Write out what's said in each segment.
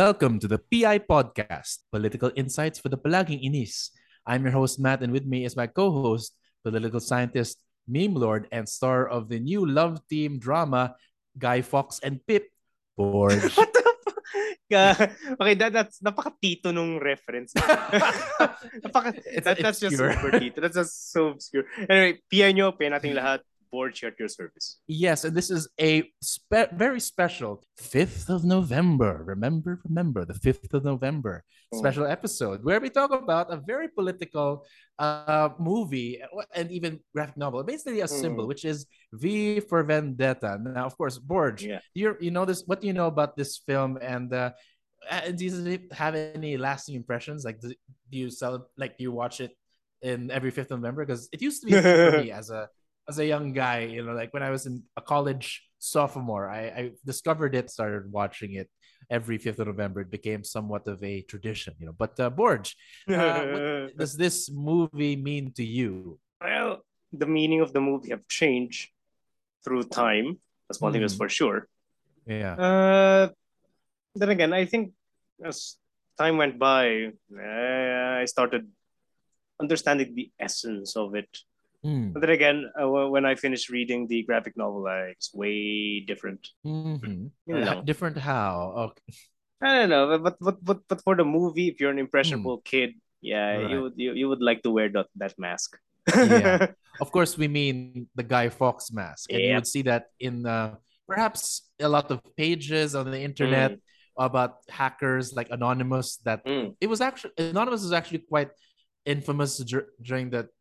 Welcome to the PI Podcast, Political Insights for the Palaging Inis. I'm your host, Matt, and with me is my co host, political scientist, meme lord, and star of the new love team drama, Guy Fox and Pip, Borge. What the fuck? okay, that, that's napaka-tito nung reference. napaka, that, that's just super tito. That's just so obscure. Anyway, PI nyo, PI nating lahat. Board at your service. Yes, and this is a spe- very special 5th of November. Remember, remember, the 5th of November Oh. special episode where we talk about a very political uh, movie and even graphic novel, basically a symbol, Mm. which is V for Vendetta. Now, of course, Borge, Yeah. you you know this. What do you know about this film? And uh, uh, does it have any lasting impressions? Like, do, do you sell like do you watch it in every 5th of November? Because it used to be for me as a as a young guy, you know, like when I was in a college sophomore, I, I discovered it, started watching it every 5th of November. It became somewhat of a tradition, you know. But uh, Borge, uh, what does this movie mean to you? well, the meaning of the movie have changed through time. That's one thing that's Mm. for sure. Yeah. Uh, then again, I think as time went by, I started understanding the essence of it. Mm. But then again, uh, when I finished reading the graphic novel, uh, it's way different. Mhm. You know. Different how? Okay. I don't know, but but but but for the movie, if you're an impressionable kid, yeah, Right. you would you, you would like to wear that that mask. Yeah. Of course, we mean the Guy Fawkes mask, and you would see that in uh, perhaps a lot of pages on the internet about hackers like Anonymous. That Mm. it was actually Anonymous was actually quite infamous dur- during the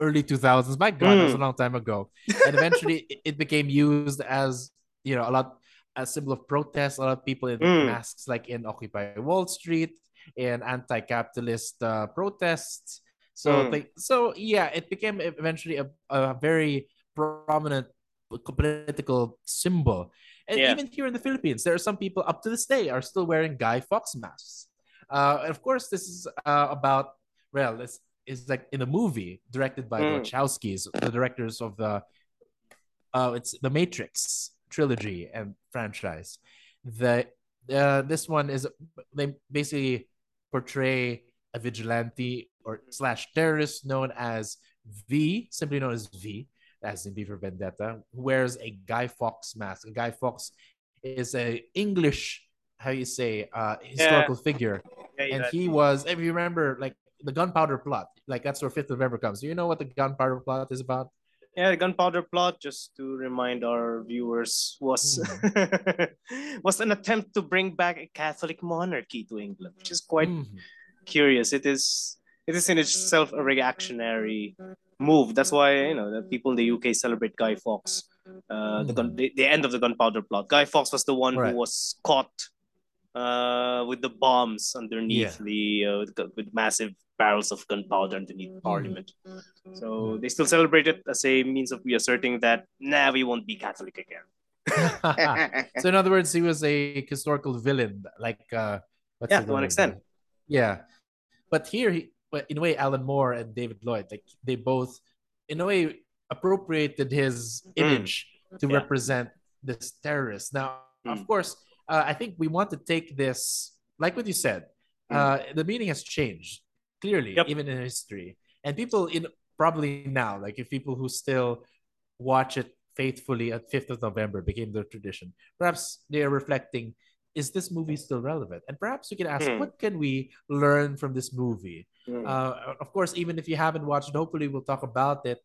early 2000s. My God, that was a long time ago. And eventually, it, became used as you know a lot a symbol of protest. A lot of people in Mm. masks, like in Occupy Wall Street, in anti-capitalist uh, protests. So, Mm. they- so yeah, it became eventually a, a very prominent political symbol. And Yeah. even here in the Philippines, there are some people up to this day are still wearing Guy Fawkes masks. Uh, and of course, this is uh, about well, this is like in a movie directed by the Mm. Wachowskis, the directors of the uh, it's the Matrix trilogy and franchise. The uh, this one is they basically portray a vigilante or slash terrorist known as V, simply known as V, as in V for Vendetta, who wears a Guy Fawkes mask. A Guy Fawkes is a English, how you say, uh, historical figure, Yeah, and he was. If you remember, like the gunpowder plot, like that's where Fifth of November comes. Do you know what the gunpowder plot is about? yeah, the gunpowder plot, just to remind our viewers, was Mm-hmm. was an attempt to bring back a Catholic monarchy to England, which is quite Mhm. curious. It is it is in itself a reactionary move. That's why you know the people in the UK celebrate Guy Fawkes. Uh, the, gun, the the end of the gunpowder plot. Guy Fawkes was the one Right. who was caught uh, with the bombs underneath Yeah. the uh, with, with massive barrels of gunpowder underneath Mm. Parliament. So they still celebrate it as a means of reasserting that nah, we won't be Catholic again. so in other words, he was a historical villain, like uh, what's Yeah, to one word? extent. Yeah, but here, he, but in a way, Alan Moore and David Lloyd, like they both, in a way, appropriated his image to Mm. Yeah. represent this terrorist. Now, of Mm. course, uh, I think we want to take this, like what you said, uh, the meaning has changed clearly, Mm. Yep. even in history, and people in probably now, like if people who still watch it faithfully at 5th of November became their tradition. Perhaps they're reflecting, is this movie still relevant? And perhaps you can ask, Hmm. what can we learn from this movie? Mm. Uh, of course, even if you haven't watched it, hopefully we'll talk about it.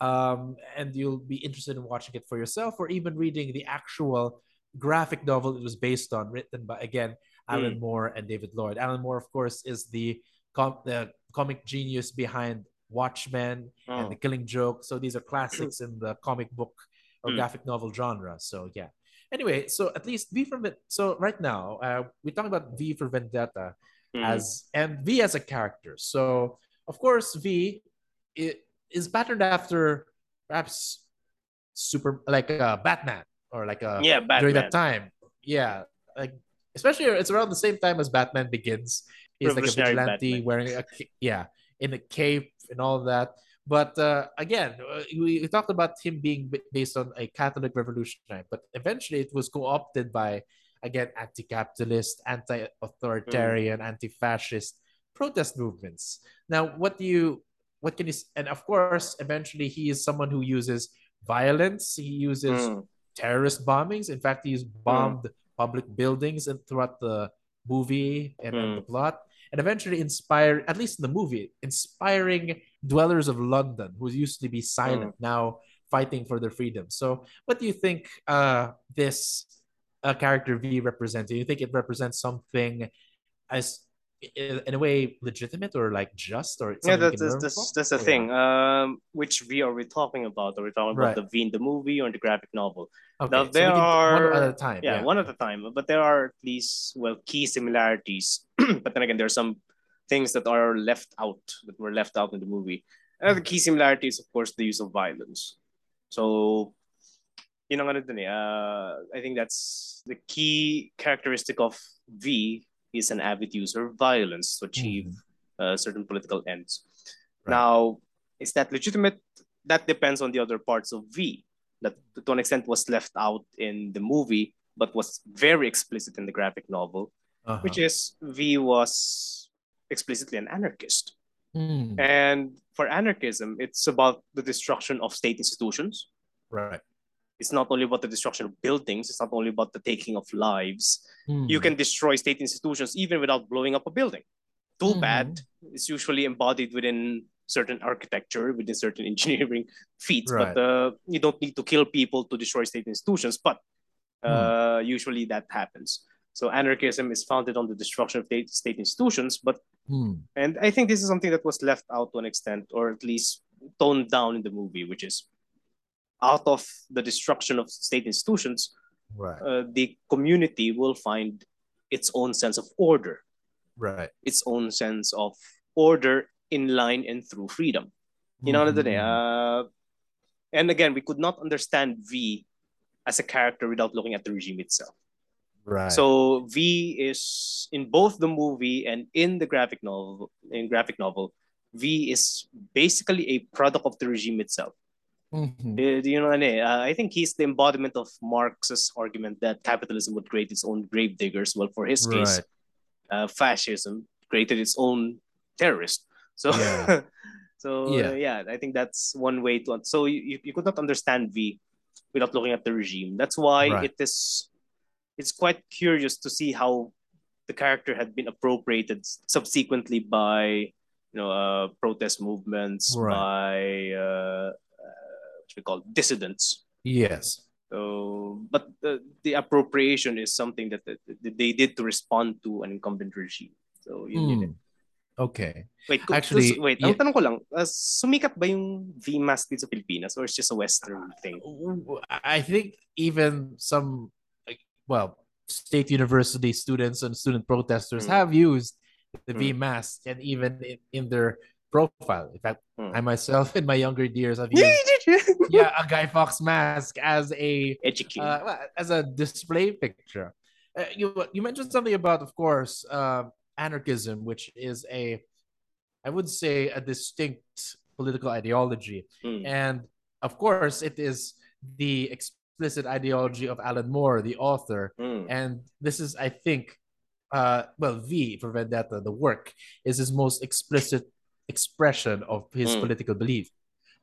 Um, and you'll be interested in watching it for yourself or even reading the actual graphic novel it was based on, written by, again, Alan Moore and David Lloyd. Alan Moore, of course, is the, com- the comic genius behind Watchmen and Oh. The Killing Joke. So these are classics in the comic book or Mm. graphic novel genre. So yeah. Anyway, so at least V for Ven- so right now uh, we're talking about V for Vendetta Mm. as and V as a character. So of course V is patterned after perhaps super like uh, Batman or like a yeah, Batman. during that time. Yeah, like especially it's around the same time as Batman Begins. He's like a vigilante Batman. wearing a yeah in a cape and all of that. But uh, again, uh, we, we talked about him being based on a Catholic revolutionary, but eventually it was co-opted by again anti-capitalist, anti-authoritarian, anti-fascist protest movements. Now, what do you what can you and of course, eventually he is someone who uses violence. He uses Mm. Terrorist bombings. In fact, he's bombed public buildings and throughout the movie and, and the plot. And eventually inspire, at least in the movie, inspiring dwellers of London who used to be silent now fighting for their freedom. So what do you think uh this uh, character V represents? Do you think it represents something as in a way legitimate or like just or Yeah, that's that's that's, that's the thing. yeah. Um, which V are we talking about? Are we talking about Right. the V in the movie or in the graphic novel? Okay, Now so there can one are at a time. yeah, one at a time. But there are at least well key similarities. but then again, there are some things that are left out that were left out in the movie. And the key similarity is of course, the use of violence. So, ano dun eh. Uh, I think that's the key characteristic of V is an avid user of violence to achieve uh, certain political ends. Right. Now, is that legitimate? That depends on the other parts of V that to an extent was left out in the movie, but was very explicit in the graphic novel, Uh-huh. which is V was explicitly an anarchist. Mm, And for anarchism, it's about the destruction of state institutions. right. It's not only about the destruction of buildings, it's not only about the taking of lives. Mm, You can destroy state institutions even without blowing up a building. Too Mhm. bad is usually embodied within certain architecture, within certain engineering feats, but uh, you don't need to kill people to destroy state institutions. But Hmm. uh, usually that happens. So anarchism is founded on the destruction of state, state institutions, but mm, and I think this is something that was left out to an extent, or at least toned down in the movie, which is out of the destruction of state institutions, right. uh, the community will find its own sense of order, Right. its own sense of order in line and through freedom. You know, Mhm, mm uh, and again, we could not understand V as a character without looking at the regime itself. Right. So V is in both the movie and in the graphic novel. In graphic novel, V is basically a product of the regime itself. Mhm, Uh, you know, ano eh, uh, I think he's the embodiment of Marx's argument that capitalism would create its own grave diggers. Well, for his case, uh, fascism created its own terrorist. So, Yeah. so Yeah. yeah. yeah, I think that's one way to. So you, you, could not understand V without looking at the regime. That's why Right. it is. It's quite curious to see how the character had been appropriated subsequently by you know uh, protest movements Right. by uh, uh, what we call dissidents. Yes. So, but the, the appropriation is something that, that, that they did to respond to an incumbent regime. So, yun, yun. Mm. Okay. Wait, Actually, dus- wait, yeah. ang tanong ko lang, uh, sumikat ba yung V mask dito sa Pilipinas or it's just a Western thing? I think even some, like, well, state university students and student protesters Mm. have used the Mm. V mask and even in, in their profile. In fact, Mm. I myself in my younger years have used yeah a Guy Fawkes mask as a uh, as a display picture. Uh, you you mentioned something about, of course, um, anarchism, which is a, I would say, a distinct political ideology, Mm. and of course, it is the explicit ideology of Alan Moore, the author, Mm. and this is, I think, uh, well, V for Vendetta, the work is his most explicit expression of his Mm. political belief.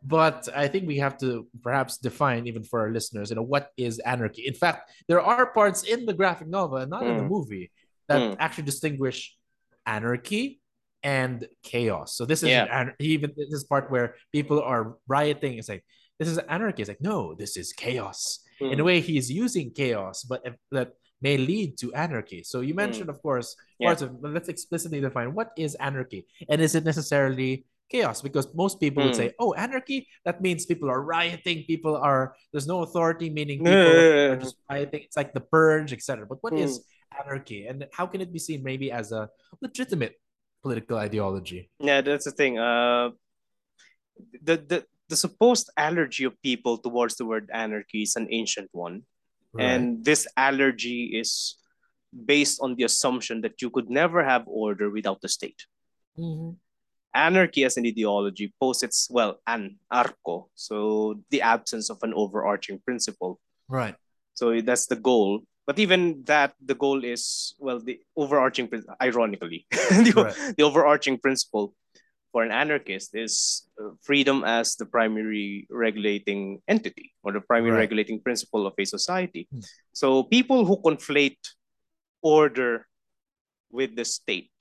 But I think we have to perhaps define, even for our listeners, you know, what is anarchy. In fact, there are parts in the graphic novel and not in the Mm. movie that Mm. actually distinguish anarchy and chaos. So this is Yeah. an, even this part where people are rioting. It's like this is anarchy. It's like no, this is chaos. In a Mm. way, he's using chaos, but that may lead to anarchy. So you mentioned, of course, Mm. Yeah. parts of. Let's explicitly define what is anarchy, and is it necessarily chaos? Because most people would Mm. say, "Oh, anarchy. That means people are rioting. People are there's no authority, meaning people are just rioting. It's like the purge, etc." But what is Mm. anarchy, and how can it be seen maybe as a legitimate political ideology? Yeah, that's the thing. Uh, the, the, the supposed allergy of people towards the word anarchy is an ancient one. And this allergy is based on the assumption that you could never have order without the state. Mhm. Anarchy as an ideology posits, well, an arco, so the absence of an overarching principle. right, So that's the goal. but even that, the goal is well, the overarching, ironically, the, right. the overarching principle for an anarchist is uh, freedom as the primary regulating entity or the primary right. regulating principle of a society. Hmm. So people who conflate order with the state,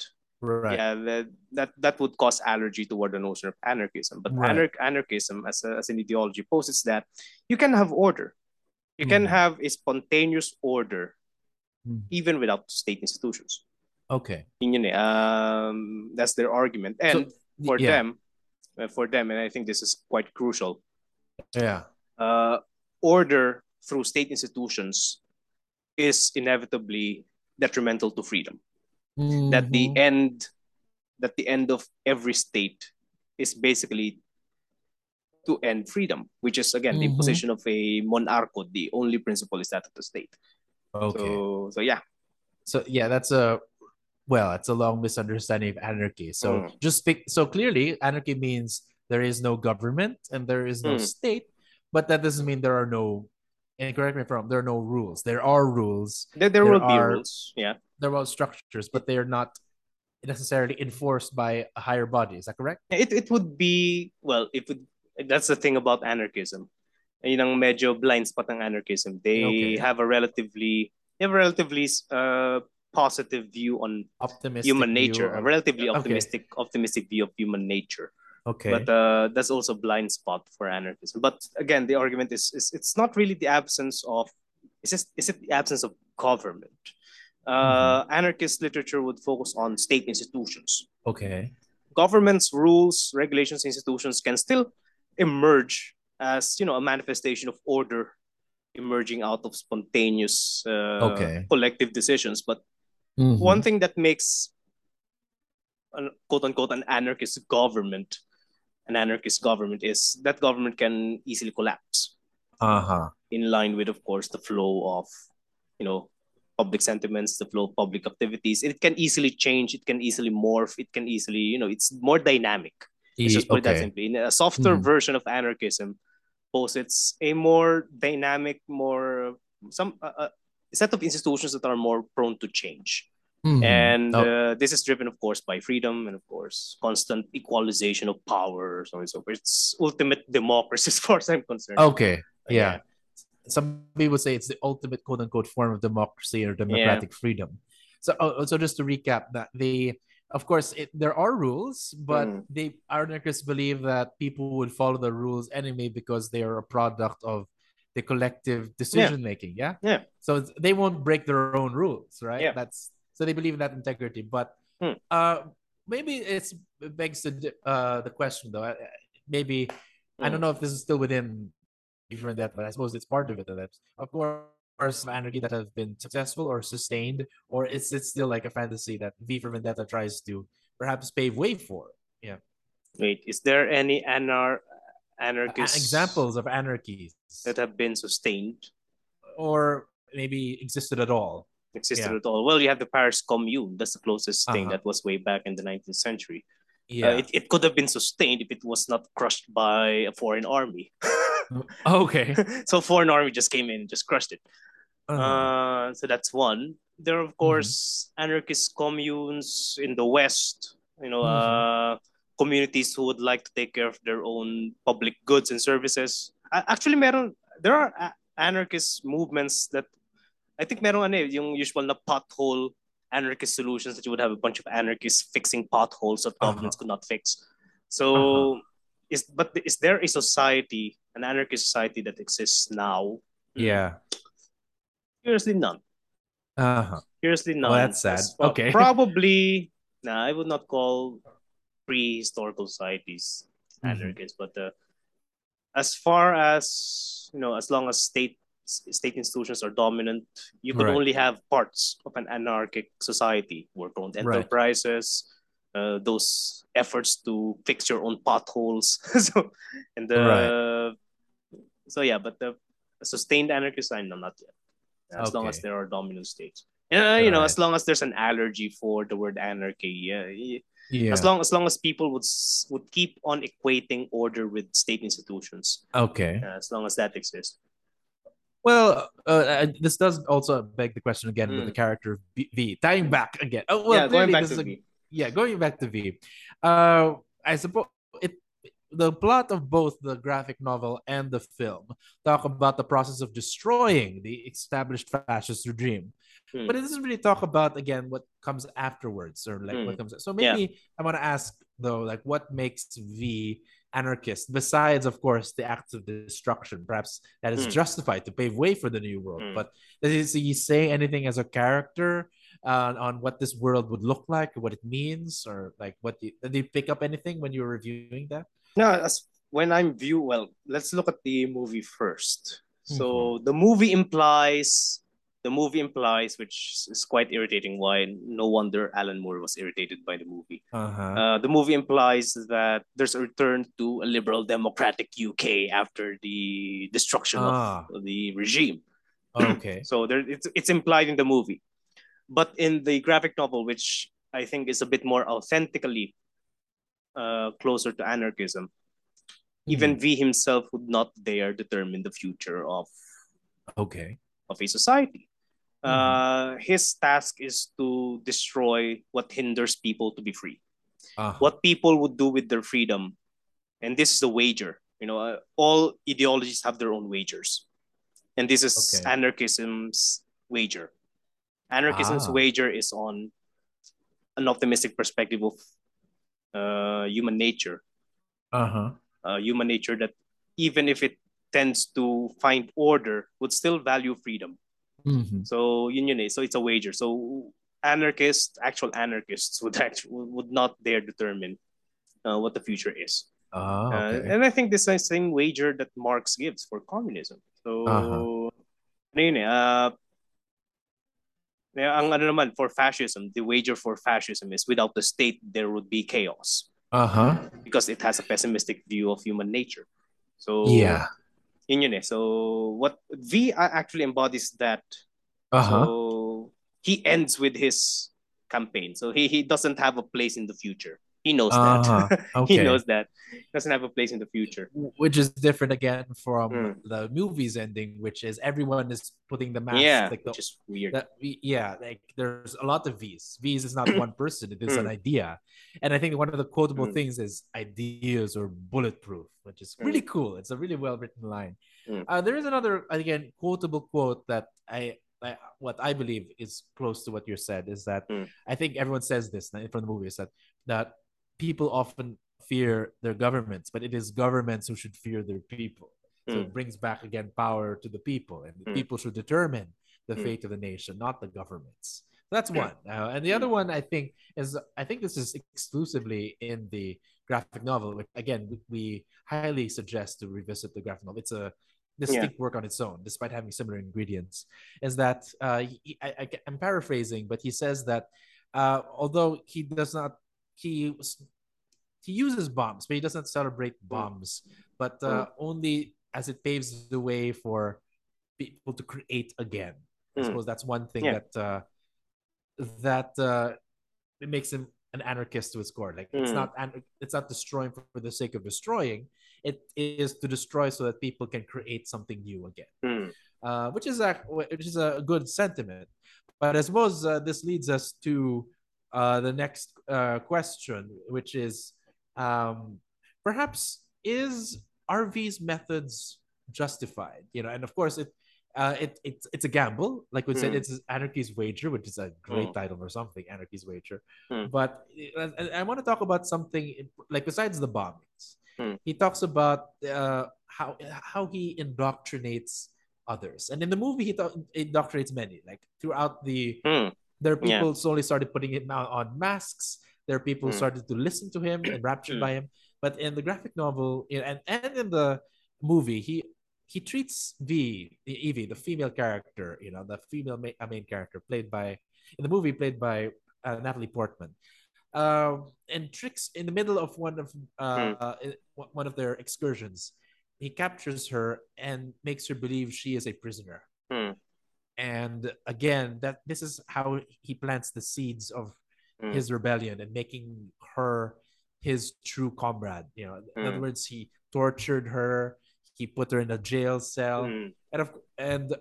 right. yeah, that, that that would cause allergy toward the notion of anarchism. But right. anar- anarchism as, a, as an ideology poses that you can have order, you can mm-hmm. have a spontaneous order mm. even without state institutions. Okay. Yun eh. Um, that's their argument. And so, for yeah. them, uh, for them, and I think this is quite crucial. Yeah. Uh, order through state institutions is inevitably detrimental to freedom. Mm-hmm. That the end, that the end of every state is basically to end freedom, which is again mm-hmm. the position of a monarcho. The only principle is that of the state. Okay. So, so yeah. So yeah, that's a well, it's a long misunderstanding of anarchy. So mm. just speak. So clearly, anarchy means there is no government and there is no mm. state, but that doesn't mean there are no. And correct me if I'm wrong. There are no rules. There are rules. There, there, there will are, be rules. Yeah. There are structures, but they are not necessarily enforced by a higher body. Is that correct? It, it would be well, it would that's the thing about anarchism. Yun ang medyo blind spot ng anarchism. They okay. have a relatively they have a relatively uh, positive view on optimistic human nature, a relatively optimistic okay. optimistic view of human nature. Okay. But uh, that's also blind spot for anarchism. But again, the argument is, is it's not really the absence of it's just is it the absence of government. Uh, mm-hmm. Anarchist literature would focus on state institutions. Okay. Governments, rules, regulations, institutions can still emerge as you know a manifestation of order emerging out of spontaneous uh, okay. collective decisions but mm-hmm. one thing that makes an quote unquote an anarchist government an anarchist government is that government can easily collapse uh-huh. in line with of course the flow of you know public sentiments the flow of public activities it can easily change it can easily morph it can easily you know it's more dynamic Let's just put okay. that simply. In a softer mm. version of anarchism posits a more dynamic, more some uh, a set of institutions that are more prone to change. Mm. And oh. uh, this is driven, of course, by freedom and, of course, constant equalization of power, so on and so forth. It's ultimate democracy, as far as I'm concerned. Okay, yeah. yeah. Some people say it's the ultimate quote unquote form of democracy or democratic yeah. freedom. So, uh, so just to recap, that the of course it, there are rules but mm. they anarchists believe that people would follow the rules anyway because they are a product of the collective decision making yeah yeah so they won't break their own rules right yeah. that's so they believe in that integrity but mm. uh maybe it's it begs the uh the question though maybe mm. i don't hmm. know if this is still within even that but i suppose it's part of it that of course anarchy that have been successful or sustained, or is it still like a fantasy that V for Vendetta tries to perhaps pave way for? Yeah. Wait, is there any anar anarchists examples of anarchies that have been sustained, or maybe existed at all? Existed yeah. at all? Well, you have the Paris Commune. That's the closest uh-huh. thing that was way back in the 19th century. Yeah, uh, it, it could have been sustained if it was not crushed by a foreign army. okay. so foreign army just came in and just crushed it. Uh-huh. Uh, so that's one. There are, of mm-hmm. course, mm-hmm. anarchist communes in the West, you know, mm-hmm. uh, communities who would like to take care of their own public goods and services. Actually, meron, there are anarchist movements that I think meron ano, eh, yung usual na pothole anarchist solutions that you would have a bunch of anarchists fixing potholes that uh-huh. governments could not fix. So, uh-huh. is but is there a society, an anarchist society that exists now? Yeah. Seriously, none. Uh-huh. Seriously, none. Well, that's sad. Well, okay. Probably, nah, I would not call pre-historical societies mm-hmm. anarchists, but uh, as far as you know, as long as state state institutions are dominant, you could right. only have parts of an anarchic society, work-owned enterprises, right. uh, those efforts to fix your own potholes. so, and the right. so yeah, but the sustained anarchist, I know not yet as okay. long as there are dominant states. Yeah, you know, as long as there's an allergy for the word anarchy, yeah, yeah. As long as long as people would would keep on equating order with state institutions. Okay. as long as that exists. Well, uh, uh, this does also beg the question again with the Mm. character of v, v. Tying back again. Oh well, yeah, going back to a me. yeah, going back to V. Uh, I suppose it the plot of both the graphic novel and the film talk about the process of destroying the established fascist regime. Hmm. But it doesn't really talk about again what comes afterwards or like what Hmm. comes. So Yeah. maybe I want to ask though, like what makes V anarchist besides, of course, the acts of destruction, perhaps that is Hmm. justified to pave way for the new world. Hmm. But does he say anything as a character uh, on what this world would look like, what it means, or like what you, did you pick up anything when you were reviewing that? No, as when I'm view well, let's look at the movie first. So Mm-hmm. the movie implies the movie implies, which is quite irritating. Why no wonder Alan Moore was irritated by the movie. Uh-huh. Uh, the movie implies that there's a return to a liberal democratic UK after the destruction Ah. of the regime. okay. So there, it's it's implied in the movie, but in the graphic novel, which I think is a bit more authentically uh, closer to anarchism, even V himself would not dare determine the future of Okay. of a society. Mhm. Uh, his task is to destroy what hinders people to be free. Uh-huh. What people would do with their freedom, and this is the wager. You know, uh, all ideologies have their own wagers, and this is Okay. anarchism's wager. Anarchism's Ah. wager is on an optimistic perspective of uh, human nature. Uh-huh. Uh, human nature that even if it tends to find order, would still value freedom. Mhm. So yun yun eh. So it's a wager. So anarchists, actual anarchists would actually would not dare determine uh, what the future is. Uh, okay. and I think this is the same wager that Marx gives for communism. So Uh-huh. ano yun eh, uh, yeah, ang ano naman for fascism, the wager for fascism is without the state there would be chaos Uh-huh. because it has a pessimistic view of human nature. So Yeah. Yun yun eh. So what V actually embodies that Uh-huh. So he ends with his campaign. So he, he doesn't have a place in the future. He knows Uh-huh. that. Okay. he knows that. Doesn't have a place in the future. Which is different again from Mm. the movie's ending, which is everyone is putting the mask. yeah, like the, which is weird. yeah, like there's a lot of V's. V's is not one person; it is an Mm. idea. And I think one of the quotable Mm. things is ideas are bulletproof, which is really cool. It's a really well written line. Mm. Uh, there is another again quotable quote that I. I, what I believe is close to what you said is that Mm. I think everyone says this from the movie is that that people often fear their governments, but it is governments who should fear their people. So Mm. it brings back again power to the people, and the Mm. people should determine the Mm. fate of the nation, not the governments. That's one. Uh, and the other one, I think, is I think this is exclusively in the graphic novel. Which again, we, highly suggest to revisit the graphic novel. It's a distinct work on its own, despite having similar ingredients. Is that uh, he, I, I, I'm paraphrasing, but he says that uh, although he does not, he he uses bombs, but he doesn't celebrate bombs, but uh, only as it paves the way for people to create again. I Mm. suppose that's one thing Yeah. that uh, that uh, it makes him an anarchist to his core. Like it's Mm. not an- it's not destroying for, the sake of destroying. It is to destroy so that people can create something new again Mm. uh, which is a which is a good sentiment. But I suppose uh, this leads us to uh, the next uh, question, which is um, perhaps is RV's methods justified? You know, and of course it. Uh, it, it's it's a gamble, like we said. Mm. It's Anarchy's Wager, which is a great Mm. title or something. Anarchy's Wager, Mm. but uh, I, I want to talk about something like besides the bombings. Mm. He talks about uh, how how he indoctrinates others. And in the movie, he th- indoctrinates many. Like throughout the, Mm. There are Yeah. people slowly started putting him on, on masks. There are people who Mm. started to listen to him and raptured Mm. by him. But in the graphic novel, and and in the movie, he he treats V, the Evey, the female character, you know, the female ma- uh, main character, played by in the movie, played by uh, Natalie Portman. Um, and tricks in the middle of one of uh, uh, one of their excursions, he captures her and makes her believe she is a prisoner. Mm. And again, that this is how he plants the seeds of Mm. his rebellion and making her his true comrade. You know, in other Mm. words, he tortured her. he put her in a jail cell, Mm. and of and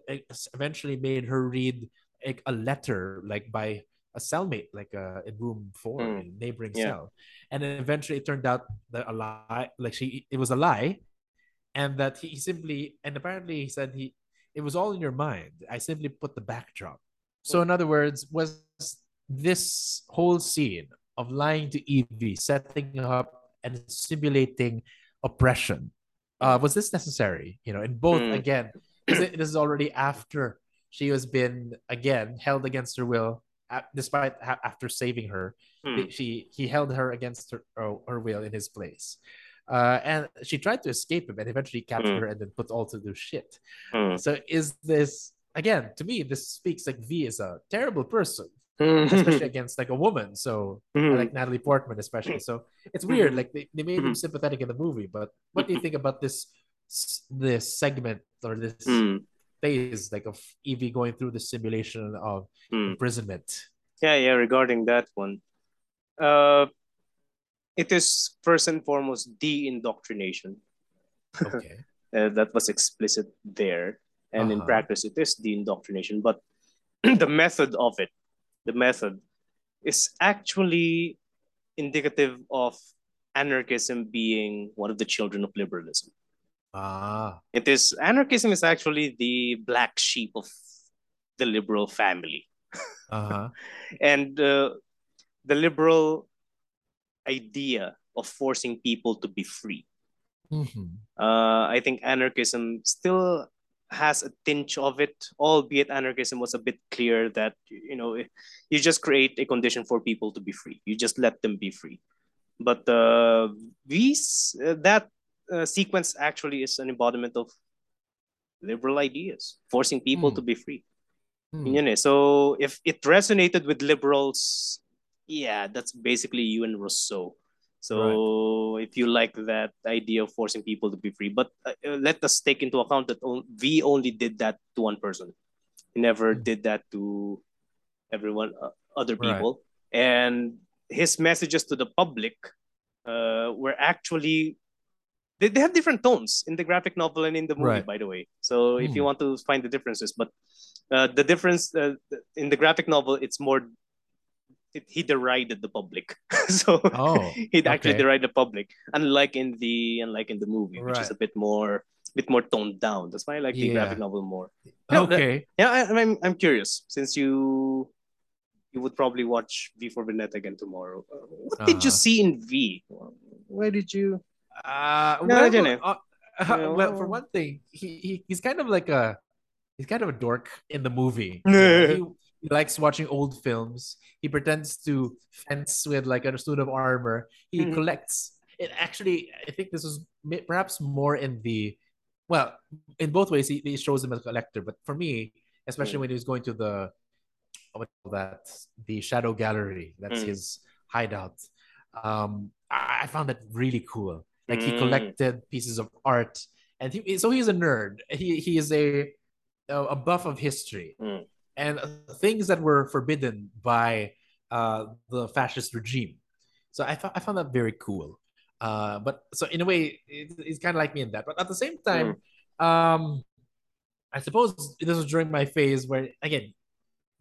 eventually made her read like a letter like by a cellmate, like uh, in room four, Mm. in neighboring Yeah. cell, and then eventually it turned out that a lie, like she, it was a lie, and that he simply, and apparently he said he, it was all in your mind. I simply put the backdrop. So in other words, was this whole scene of lying to Evey, setting up and simulating oppression, uh, was this necessary? You know, in both Mm. again, it- this is already after she has been again held against her will, despite after saving her, Hmm. she he held her against her oh, her will in his place. Uh, and she tried to escape him and eventually captured Mm. her and then put all to do shit. Hmm. So is this again to me? This speaks like V is a terrible person, Hmm. especially against like a woman. So I Hmm. like Natalie Portman especially. So it's weird. Mhm. Like they, they made him Mhm. sympathetic in the movie, but what do you think about this this segment or this Hmm. phase like of Evey going through the simulation of Hmm. imprisonment? Yeah, yeah, regarding that one. Uh it is first and foremost de-indoctrination. Okay. Uh, that was explicit there. And in Uh-huh. practice it is de-indoctrination. But the method of it, the method is actually indicative of anarchism being one of the children of liberalism. ah. It is anarchism is actually the black sheep of the liberal family. Uh-huh. and uh, the liberal idea of forcing people to be free. Mhm. Uh, I think anarchism still has a tinge of it, albeit anarchism was a bit clear that you know you just create a condition for people to be free. You just let them be free. But uh, these uh, that uh, sequence actually is an embodiment of liberal ideas, forcing people Hmm. to be free. Eh. So if it resonated with liberals, yeah, that's basically you and Rousseau. So if you like that idea of forcing people to be free, but uh, uh, let us take into account that on, we only did that to one person. He never Mm. did that to everyone, uh, other Right. people. And his messages to the public uh, were actually they, they have different tones in the graphic novel and in the movie, Right. by the way. So if you Hmm. want to find the differences, but uh, the difference uh, in the graphic novel, it's more he derided the public. so Oh, he'd actually okay. deride the public, unlike in the unlike in the movie, which is a bit more bit more toned down. That's why I like the graphic novel more. No, that- Okay. Yeah, I, I'm I'm curious since you you would probably watch V for Vendetta again tomorrow. Uh, what did you Uh-huh. see in V? Where did you? Uh, No, well, dyan eh. uh, Yeah. well, for one thing, he, he he's kind of like a he's kind of a dork in the movie. He, he likes watching old films. He pretends to fence with like a suit of armor. He Mhm. collects. It actually, I think this was ma- perhaps more in the, well, in both ways. He, he shows him as a collector, but for me, especially Mm. when he was going to the what do you call that the shadow gallery. That's Mm. his hideout. Um, I, I found that really cool. Like he Mm. collected pieces of art, and he so he's a nerd. He he is a a buff of history Mm. And things that were forbidden by uh, the fascist regime. So I thought I found that very cool. Uh, but so in a way, it, it's kind of like me in that. But at the same time, um, I suppose this was during my phase where again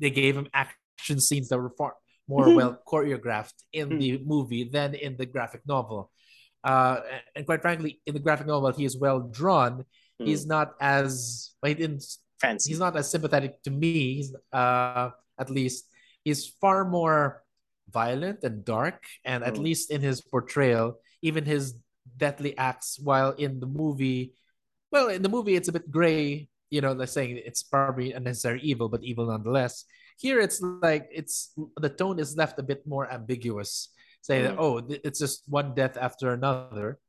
they gave him action scenes that were far more Mhm. well choreographed in Mm. the movie than in the graphic novel. Uh, and quite frankly, in the graphic novel, he is well drawn. Mm. He's not as well, he didn't fancy. he's not as sympathetic to me. He's uh at least he's far more violent and dark, and at Mm. least in his portrayal, even his deathly acts while in the movie, well, in the movie it's a bit gray, you know, they're saying it's probably unnecessary evil, but evil nonetheless. Here it's like it's the tone is left a bit more ambiguous, saying that Mm. oh, it's just one death after another.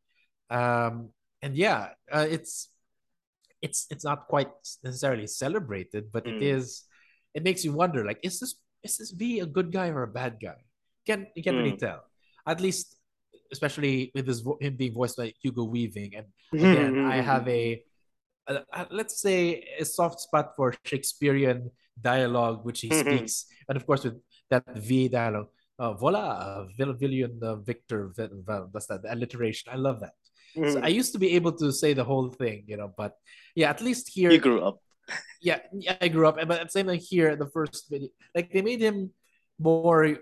Um, and yeah, uh, it's it's it's not quite necessarily celebrated, but it Mm. is. It makes you wonder, like, is this is this V a good guy or a bad guy? You can't you can't really Mm. tell. At least, especially with his him being voiced by Hugo Weaving, and again, I have a, a, a- let's say a soft spot for Shakespearean dialogue, which he Mhm. speaks, and of course with that V dialogue. uh, voila, Vil- Villian uh, Victor, that's that the alliteration. I love that. So Mm. I used to be able to say the whole thing, you know, but yeah, at least here, you grew up. yeah, yeah, I grew up, but at the same time here, the first video, like they made him more,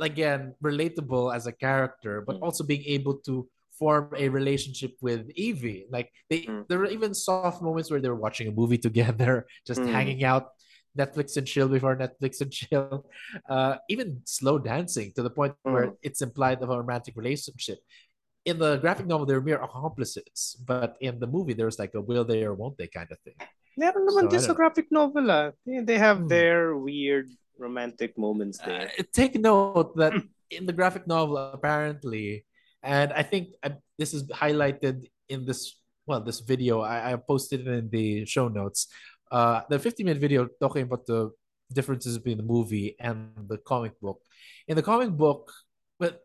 again, relatable as a character, but Mm. also being able to form a relationship with Evey. Like they, Mm. there were even soft moments where they were watching a movie together, just Mm. hanging out, Netflix and chill before Netflix and chill. Uh, even slow dancing to the point where Mm. it's implied of a romantic relationship. In the graphic novel, they're mere accomplices, but in the movie, there's like a will they or won't they kind of thing. Meron naman So, din I sa graphic novel ah. They have Hmm. their weird romantic moments there. Uh, take note that in the graphic novel, apparently, and I think uh, this is highlighted in this well, this video. I, I posted it in the show notes. Uh, the 50 minute video talking about the differences between the movie and the comic book. In the comic book, but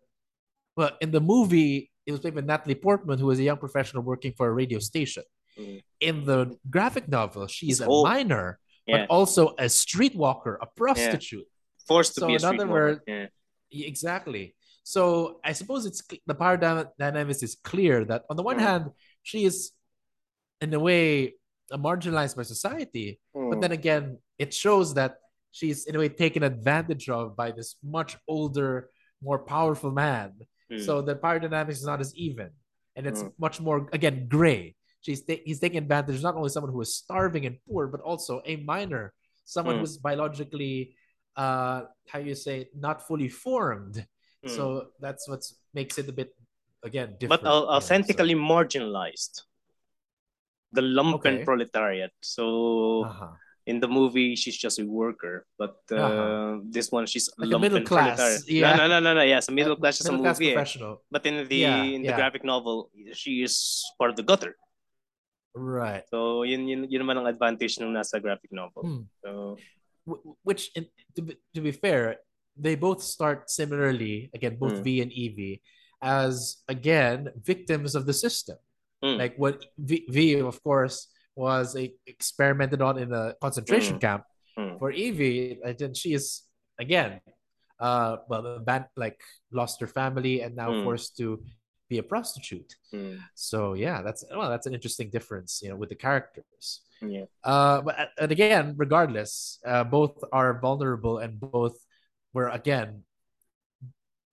well, in the movie, it was played by Natalie Portman, who was a young professional working for a radio station. Mm. In the graphic novel, she's a old. minor, Yeah. but also a streetwalker, a prostitute. Forced to so be a in other streetwalker. words- Yeah. Yeah, Exactly. So I suppose it's the power dyna- dynamics is clear that on the one Mm. hand, she is in a way marginalized by society, but Hmm. then again, it shows that she's in a way taken advantage of by this much older, more powerful man. Hmm. So the power dynamics is not as even, and it's Mm. much more again gray. She's ta- he's taking advantage not only someone who is starving and poor, but also a minor, someone Mm. who's biologically, uh, how you say, not fully formed. Hmm. So that's what makes it a bit again different. but you know, au- so- authentically marginalized. The lumpen Okay. proletariat. So Uh-huh. In the movie, she's just a worker, but uh, Uh-huh. this one she's Like a middle class, proletariat. yeah. No, no, no, no. Yes, a middle class is a movie. professional. But in the Yeah, in the yeah. graphic novel, she is part of the gutter. Right. So yun yun, yun naman ang advantage nung nasa graphic novel. Hmm. So Which, to, be, to be fair, they both start similarly, again, both Mm. V and Evey, as, again, victims of the system. mm, Like what v, v, of course, was a, experimented on in a concentration Mm. camp. mm, For Evey, think she is, again, uh, well, ban- like lost her family and now Mm. forced to be a prostitute. mm, So yeah, that's well, that's an interesting difference, you know, with the characters. yeah. Uh, but and again, regardless, uh, both are vulnerable and both were again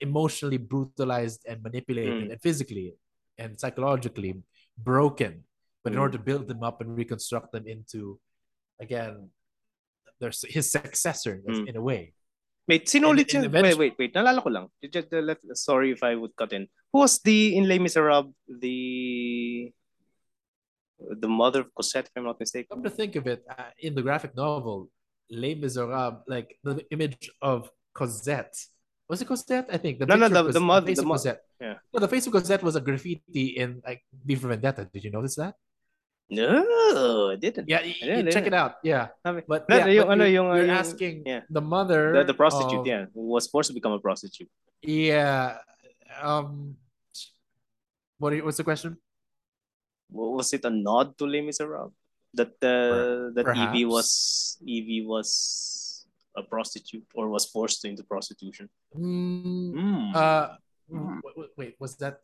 emotionally brutalized and manipulated Mm. and physically and psychologically broken. But in Mm. order to build them up and reconstruct them into, again, there's his successor Mm. in a way. Wait, sino ulit and yun? Wait, wait, wait. Nalala ko lang. Just, uh, let- sorry if I would cut in. Who was the, in Les Miserables, the, the mother of Cosette, if I'm not mistaken? Come to think of it, uh, in the graphic novel, Les Miserables, like the image of Cosette. Was it Cosette? I think the No, no, the- the mother- face the of mo- Cosette. yeah. No, the face of Cosette was a graffiti in like V for Vendetta. Did you notice that? No, I didn't. Yeah, y- Yeah, y- check it out. Yeah, but No, yeah, yung but ano, you're, yung, uh, you're asking yeah. the mother, The, the prostitute, of- yeah, was forced to become a prostitute. yeah. Um, what? What's the question? Wa- Was it a nod to Les Miserables? That uh, that Evey was Evey was a prostitute or was forced into prostitution. Mm, Hmm. Uh, Mm. wait, wait, wait, was that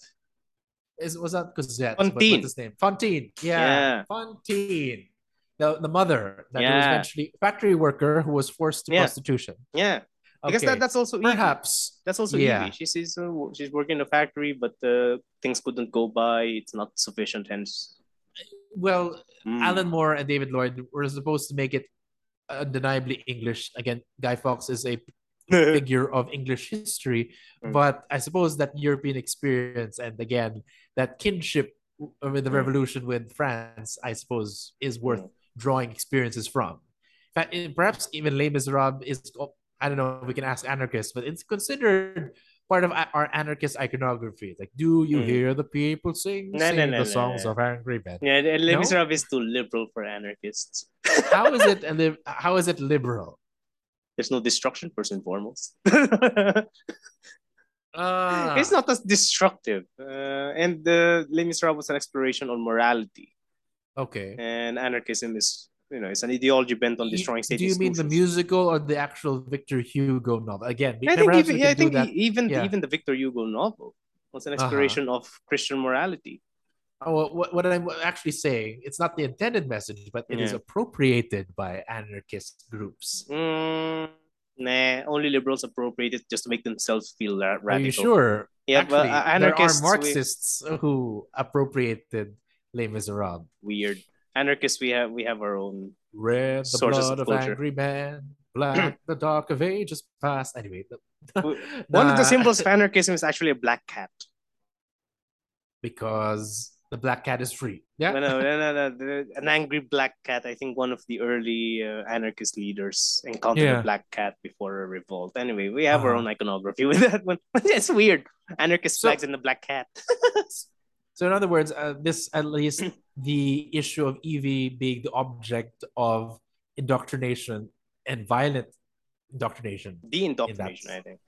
is was that Cosette? Fontaine. What's his name? Fontaine. Yeah, Yeah. Fontaine. The the mother that was eventually factory worker who was forced to Yeah. prostitution. yeah, because Okay. that, that's also Evey. Perhaps. That's also Yeah. Evey. She's she's, uh, she's working in a factory, but uh, things couldn't go by. It's not sufficient, hence. Well, Hmm. Alan Moore and David Lloyd were supposed to make it undeniably English. Again, Guy Fawkes is a figure of English history, Mm. but I suppose that European experience and again that kinship with the Mm. revolution with France, I suppose, is worth Mm. drawing experiences from. In fact, perhaps even Les Miserables is, oh, I don't know, we can ask anarchists, but it's considered part of our anarchist iconography. Like, do you Mm. hear the people sing, No, sing no, the no, songs no. of angry men? Yeah, and Les? Miserables is too liberal for anarchists. How is it? a lib- How is it liberal? There's no destruction, first and foremost. Ah, It's not as destructive. Uh, and the Les Miserables was an exploration on morality. okay. And anarchism is you know, it's an ideology bent on destroying state Do you mean the musical or the actual Victor Hugo novel? Again, I think even, yeah, I think even Yeah. even the Victor Hugo novel was an Uh-huh. exploration of Christian morality. Oh, what, what I'm actually saying, it's not the intended message, but it is Yeah. appropriated by anarchist groups. Mm, nah, only liberals appropriate it just to make themselves feel ra- Are you sure? Yeah, actually, but uh, anarchists there are we- Marxists who appropriated Les Miserables. weird. Anarchists, we have we have our own. Red, the Sources blood of culture. angry man. Black, the dark of ages past. Anyway, the- One of the symbols of anarchism is actually a black cat. because the black cat is free. Yeah. No, no, no, no, An angry black cat. I think one of the early uh, anarchist leaders encountered Yeah. a black cat before a revolt. Anyway, we have our Uh-huh. own iconography with that one. it's weird. Anarchist So- flags and the black cat. So in other words, uh, this at least the issue of Evey being the object of indoctrination and violent indoctrination The indoctrination, that's- I think.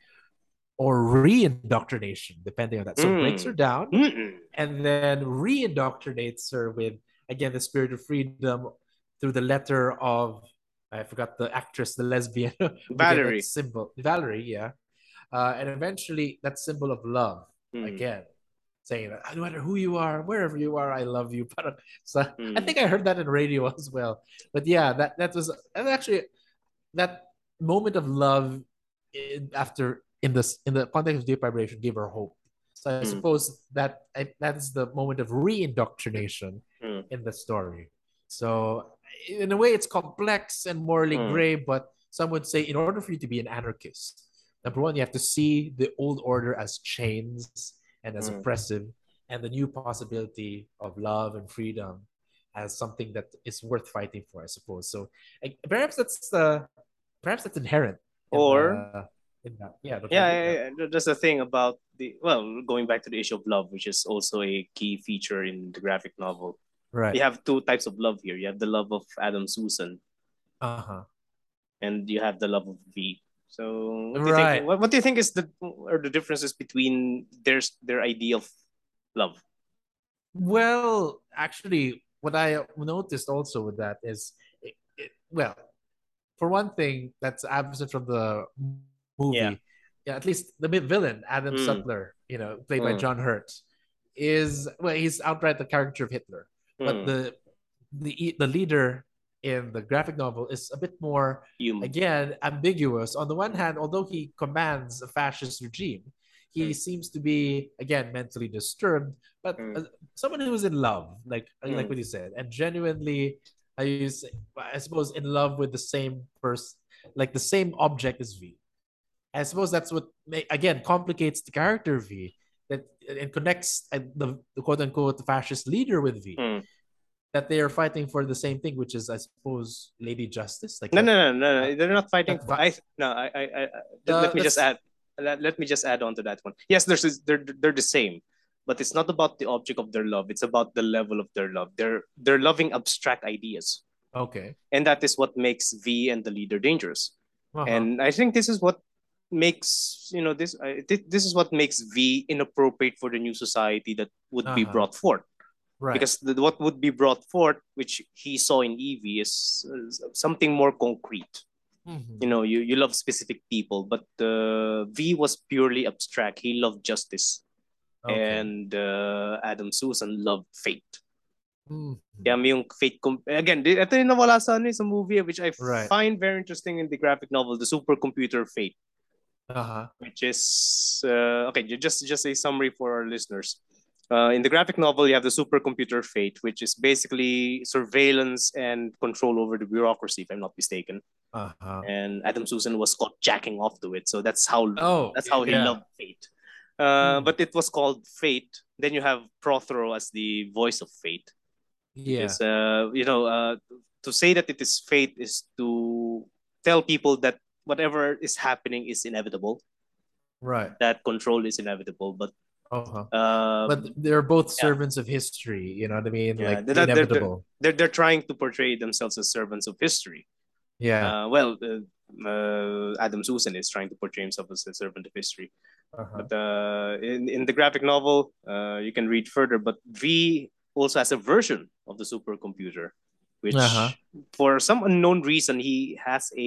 Or re-indoctrination, depending on that. So Mm. breaks her down Mm-mm. and then re-indoctrinates her with again the spirit of freedom through the letter of I forgot the actress, the lesbian who became that Valerie. symbol, Valerie, yeah, uh, and eventually that symbol of love Mm. again, saying that no matter who you are, wherever you are, I love you. Parang- So I Mm. think I heard that in radio as well. But yeah, that that was and actually that moment of love in, after in this in the context of deep vibration gave her hope. So I Mm. suppose that I, that is the moment of re-indoctrination Mm. in the story. So in a way, it's complex and morally Mm. gray. But some would say, in order for you to be an anarchist, number one, you have to see the old order as chains and as Mm. oppressive, and the new possibility of love and freedom as something that is worth fighting for. I suppose. So I- perhaps that's the perhaps that's inherent. Or- the- in that, yeah, Yeah, yeah, yeah, there's a thing about the well, going back to the issue of love, which is also a key feature in the graphic novel. right. You have two types of love here. You have the love of Adam Susan, Uh huh. and you have the love of V. So, what do you Right. think? What, what do you think is the or the differences between their their idea of love? Well, actually, what I noticed also with that is, it, it- well, for one thing, that's absent from the movie. Yeah. Yeah, at least the vi- villain, Adam Mm. Sutler, you know, played by Mm. John Hurt, is well, he's outright the caricature of Hitler. But Hmm, the the the leader in the graphic novel is a bit more human. again ambiguous on the one hand although he commands a fascist regime he Mm. seems to be again mentally disturbed but Mm. uh, someone who is in love like like Mm. what you said and genuinely i use i suppose in love with the same person like the same object as v i suppose that's what may, again complicates the character v that and connects uh, the, the quote unquote fascist leader with v Mm. that they are fighting for the same thing which is i suppose lady justice like No, that- no, no, no, no. They're not fighting. For, I no, I, I, I let, Uh, let me just add. Let, let me just add on to that one. Yes, there's they're they're the same, but it's not about the object of their love. It's about the level of their love. They're they're loving abstract ideas, okay and that is what makes V and the leader dangerous. Uh-huh. And I think this is what makes you know this thi- this is what makes V inappropriate for the new society that would be Uh-huh. brought forth right because the, what would be brought forth, which he saw in Evey, is uh, something more concrete Mhm. you know you, you love specific people but uh, v was purely abstract he loved justice Okay. and uh, adam susan loved fate Mhm. kaya yung fate again ito yung nawala sa, ano, eh, sa movie which i Right. find very interesting in the graphic novel the supercomputer fate Uh-huh. which is uh, okay just just a summary for our listeners uh, in the graphic novel you have the supercomputer fate which is basically surveillance and control over the bureaucracy if i'm not mistaken Uh-huh. and Adam Susan was caught jacking off to it. So that's how Oh, that's how he loved Fate. Uh, Hmm. But it was called Fate. Then you have Prothero as the voice of Fate. Yeah. Uh, you know, uh, to say that it is Fate is to tell people that whatever is happening is inevitable. Right. That control is inevitable. But Uh-huh. uh, But they're both yeah. servants of history, you know what I mean? Yeah, like they're- they're- inevitable. they're they're trying to portray themselves as servants of history. yeah. Uh, well, uh, uh, Adam Susan is trying to portray himself as a servant of history. Uh-huh. But uh, in in the graphic novel, uh, you can read further. But V also has a version of the supercomputer, which Uh-huh. for some unknown reason he has a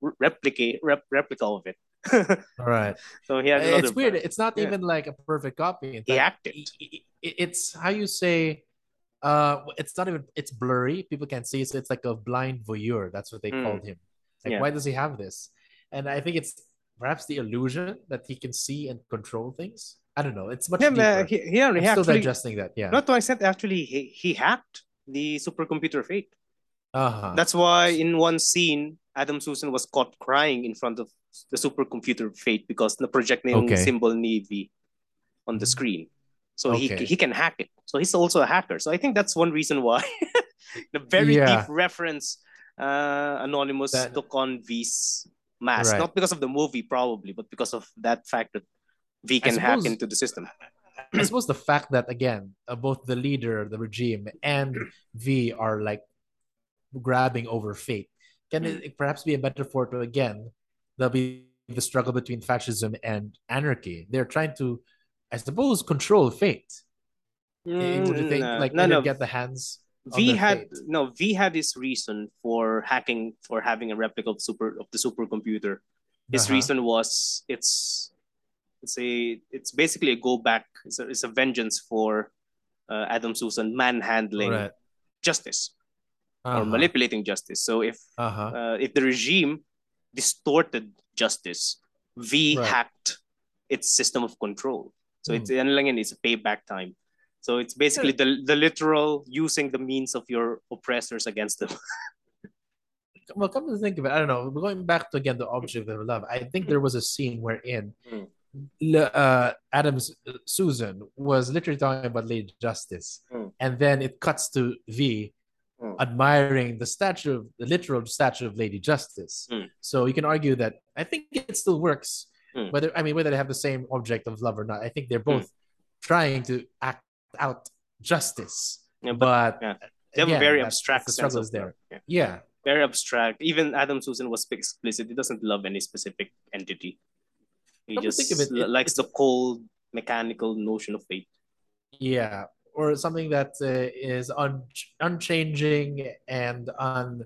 replicate rep, replica of it. All right. so he has another It's weird. brand. It's not Yeah. even like a perfect copy. In He fact, hacked it. i- i- it's how you say uh it's not even it's blurry people can't see it so it's like a blind voyeur that's what they Mm. called him like Yeah. why does he have this and i think it's perhaps the illusion that he can see and control things i don't know it's much Yeah, deeper but he, he, i'm he still actually, digesting that yeah not to an extent, actually, he, he hacked the supercomputer Fate. uh-huh That's why in one scene, Adam Susan was caught crying in front of the supercomputer Fate because the project name Okay. symbol Navy on the Mhm. screen. So he Okay. he can hack it. So he's also a hacker. So I think that's one reason why the very Yeah. deep reference uh, Anonymous That- took on V's mask. Right. Not because of the movie, probably, but because of that fact that V can hack into the system. I suppose the fact that again, uh, both the leader, the regime, and V are like grabbing over fate can it perhaps be a metaphor to again there'll be the struggle between fascism and anarchy. They're trying to, I suppose, control fate. Eh, Would you think Mm, like no, no. get the hands? V had fate? no V had his reason for hacking for having a replica of super of the supercomputer. His Uh-huh. reason was it's it's a it's basically a go back. It's a, it's a vengeance for uh, Adam Susan manhandling Right. justice or Uh-huh. manipulating justice. So if Uh-huh. uh, if the regime distorted justice, V Right. hacked its system of control. So Hmm. it's ano lang yan, it's a payback time. So it's basically the the literal using the means of your oppressors against them. well, come to think of it, I don't know. Going back to again the object of love, I think there was a scene wherein Mm. Le- uh, Adams Susan was literally talking about Lady Justice, Mm. and then it cuts to V Mm. admiring the statue, of, the literal statue of Lady Justice. Mm. So you can argue that I think it still works. Mm. Whether I mean whether they have the same object of love or not, I think they're Mm. both trying to act out justice. Yeah, but but yeah. they have a very abstract the struggle is there. Yeah. Yeah. Very abstract. Even Adam Susan was explicit. He doesn't love any specific entity. He Come just think of it, li- it- likes the cold mechanical notion of fate. Yeah, or something that uh, is un- unchanging and un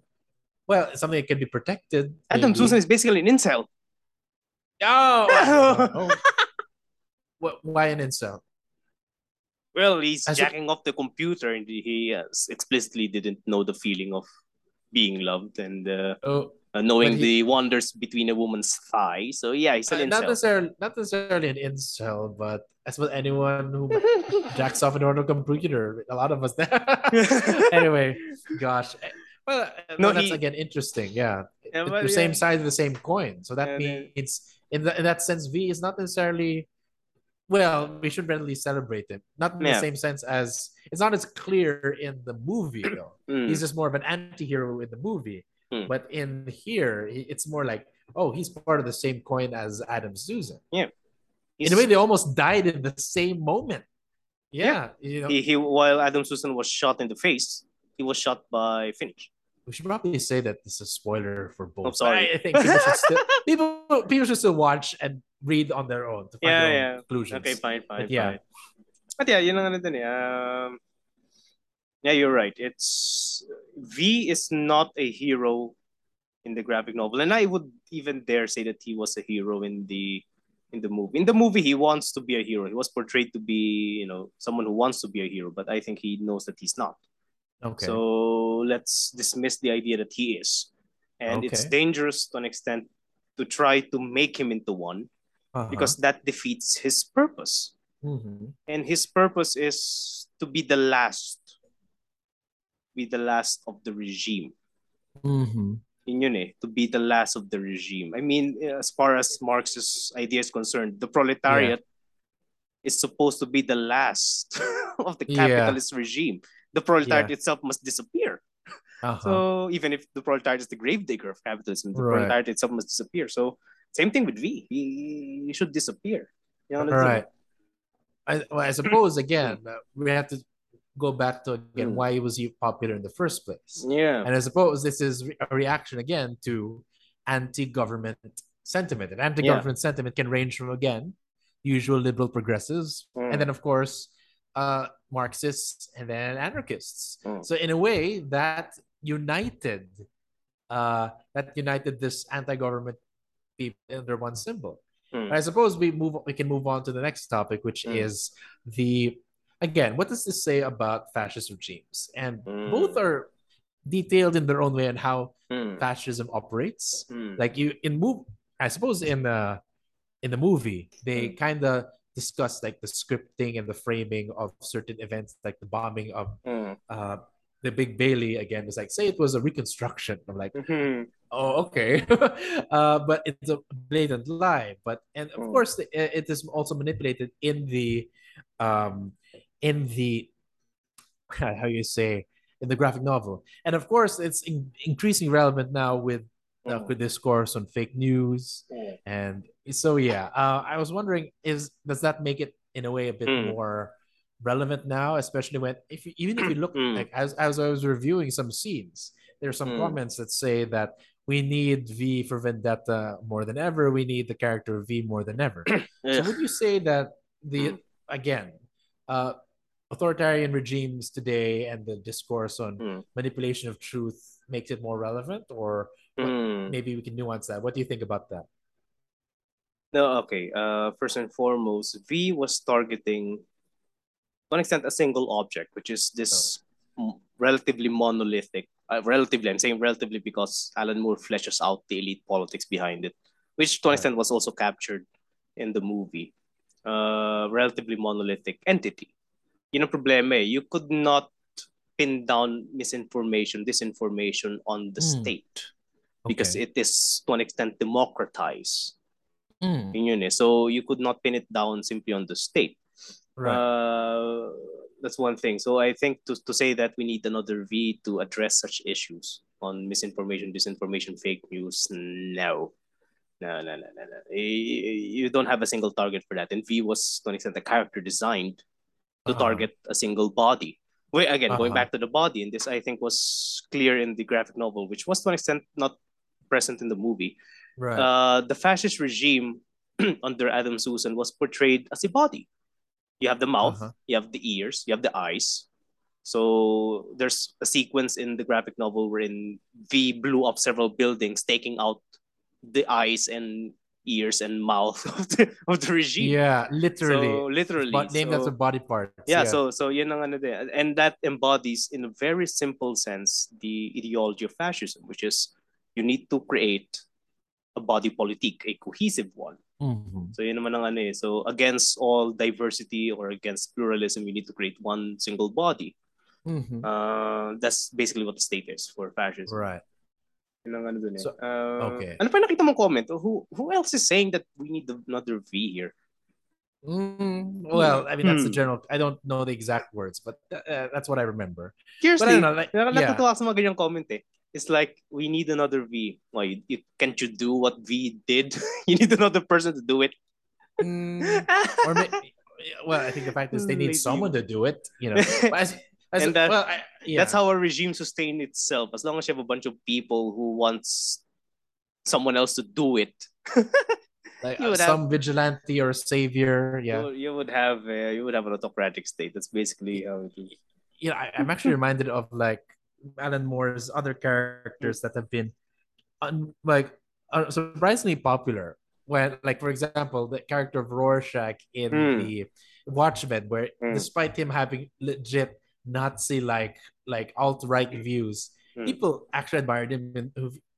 well, something that can be protected. Adam maybe. Susan is basically an incel. Oh, oh. Wh- why an incel? Well, he's As a- jacking off the computer and he uh, explicitly didn't know the feeling of being loved and uh, Oh, uh, knowing he- the wonders between a woman's thigh. So yeah, he's uh, an not necessarily not necessarily an incel, but as with anyone who jacks off an order computer, a lot of us. anyway, gosh. Well, uh, No, no, that's he- again interesting. Yeah, Yeah, the same yeah. side of the same coin. So that Yeah, means in, the, in that sense, V is not necessarily. Well, we should readily celebrate him. Not in the same sense as it's not as clear in the movie though. Mm. He's just more of an anti-hero in the movie. Hmm. But in here, it's more like, oh, he's part of the same coin as Adam Susan. He's- In a way, they almost died in the same moment. Yeah, you know, he, he while Adam Susan was shot in the face, he was shot by Finch. we should probably say that this is a spoiler for both. I'm sorry. I, I think people should still people people should still watch and read on their own to find Yeah, their yeah. conclusions. Okay, fine, fine, But yeah. fine. But yeah, yun ang ano dun eh. Um, yeah, you're right. It's V is not a hero in the graphic novel, and I would even dare say that he was a hero in the in the movie. In the movie, he wants to be a hero. He was portrayed to be, you know, someone who wants to be a hero, but I think he knows that he's not. Okay. So let's dismiss the idea that he is. And it's dangerous to an extent to try to make him into one Uh-huh. because that defeats his purpose. Mhm. And his purpose is to be the last, be the last of the regime. Mhm. Yun yun eh, to be the last of the regime. I mean, as far as Marx's idea is concerned, the proletariat is supposed to be the last of the Yeah. capitalist regime. The proletariat Yeah. itself must disappear. Uh-huh. So even if the proletariat is the gravedigger of capitalism, the Right. proletariat itself must disappear. So same thing with V. He, he should disappear. You know what I'm All saying? right. I, well, I suppose again we have to go back to again Mm. why was he popular in the first place, Yeah. and I suppose this is a reaction again to anti-government sentiment, and anti-government sentiment can range from again usual liberal progressives, Mm. and then of course uh, Marxists and then anarchists. Mm. So in a way, that united, uh, that united this anti-government people under one symbol. Mm. I suppose we move. We can move on to the next topic, which Mm. is the again. What does this say about fascist regimes? And Mm. both are detailed in their own way on how Mm. fascism operates. Mm. Like you in move, I suppose in the in the movie they Mm. kind of discuss like the scripting and the framing of certain events, like the bombing of Mm. uh, the Big Bailey again. It's like say it was a reconstruction. I'm like, Mhm. oh okay, uh, but it's a blatant lie. But and of course the, it is also manipulated in the um in the how you say in the graphic novel, and of course it's in, increasingly relevant now with uh, Mm. with discourse on fake news Mm. and so yeah uh, i was wondering is does that make it in a way a bit Mm. more relevant now especially when if you, even if you look Mm. like as, as i was reviewing some scenes there are some Mm. comments that say that we need v for vendetta more than ever we need the character of v more than ever so would you say that the Mm. again uh authoritarian regimes today and the discourse on Mm. manipulation of truth makes it more relevant or what- Mm. maybe we can nuance that what do you think about that No, okay. Uh, first and foremost, V was targeting, to an extent, a single object, which is this m- relatively monolithic. Uh, relatively, I'm saying relatively because Alan Moore fleshes out the elite politics behind it, which to an extent was also captured in the movie. Uh, relatively monolithic entity. Yun ang problema eh. You could not pin down misinformation, disinformation on the Mm. state because Okay. it is to an extent democratized. Mm, Yun yun eh. So you could not pin it down simply on the state. right Uh, that's one thing. So I think to, to say that we need another V to address such issues on misinformation, disinformation, fake news, no. No, no, no, no, no. You don't have a single target for that. And V was, to an extent, a character designed to Uh-huh. target a single body. Wait, again, going Uh-huh. back to the body, and this I think was clear in the graphic novel, which was to an extent not present in the movie right uh, the fascist regime under Adam Susan was portrayed as a body. You have the mouth, Uh-huh. you have the ears, you have the eyes. So there's a sequence in the graphic novel wherein V blew up several buildings, taking out the eyes and ears and mouth of the, of the regime. yeah literally So literally, but named so- after body part. yeah, so so yun ang ano din. and that embodies in a very simple sense the ideology of fascism which is you need to create a body politique a cohesive one Mhm. so yun naman ang ano eh so against all diversity or against pluralism you need to create one single body Mhm. uh that's basically what the state is for fascism right ang ano dun eh So, Uh, okay. ano pa nakita mong comment who who else is saying that we need another V here Mm, well i mean that's the Hmm. general i don't know the exact words but uh, that's what i remember Seriously, but i don't know like yeah sa mga ganyang comment eh. It's like, we need another V. Why, you, can't you do what V did? you need another person to do it. Mm, or may, well i think the fact is they need Lazy. someone to do it you know as, as, And that- well, I, yeah. That's how a regime sustain itself. As long as you have a bunch of people who wants someone else to do it, like uh, would have- some vigilante or savior yeah you, you would have uh, you would have an autocratic state. That's basically how it is. you know, I, I'm actually reminded of like Alan Moore's other characters that have been un, like uh, surprisingly popular. When, like, for example, the character of Rorschach in Hmm. the Watchmen, where Hmm. despite him having legit Nazi like like alt right views, Hmm. people actually admired him in,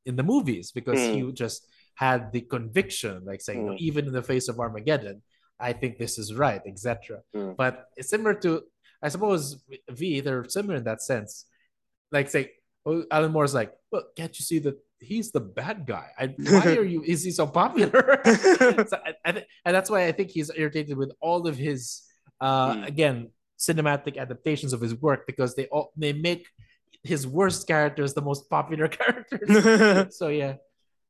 in the movies because Hmm. he just had the conviction, like saying, Hmm. even in the face of Armageddon, I think this is right, etc. Hmm. But it's similar to, I suppose, V. They're similar in that sense. Like, say, oh, Alan Moore's like, well, can't you see that he's the bad guy? I, why are you? Is he so popular? so I, I th- and that's why I think he's irritated with all of his, uh, Hmm. again, cinematic adaptations of his work because they all they make his worst characters the most popular characters. so yeah.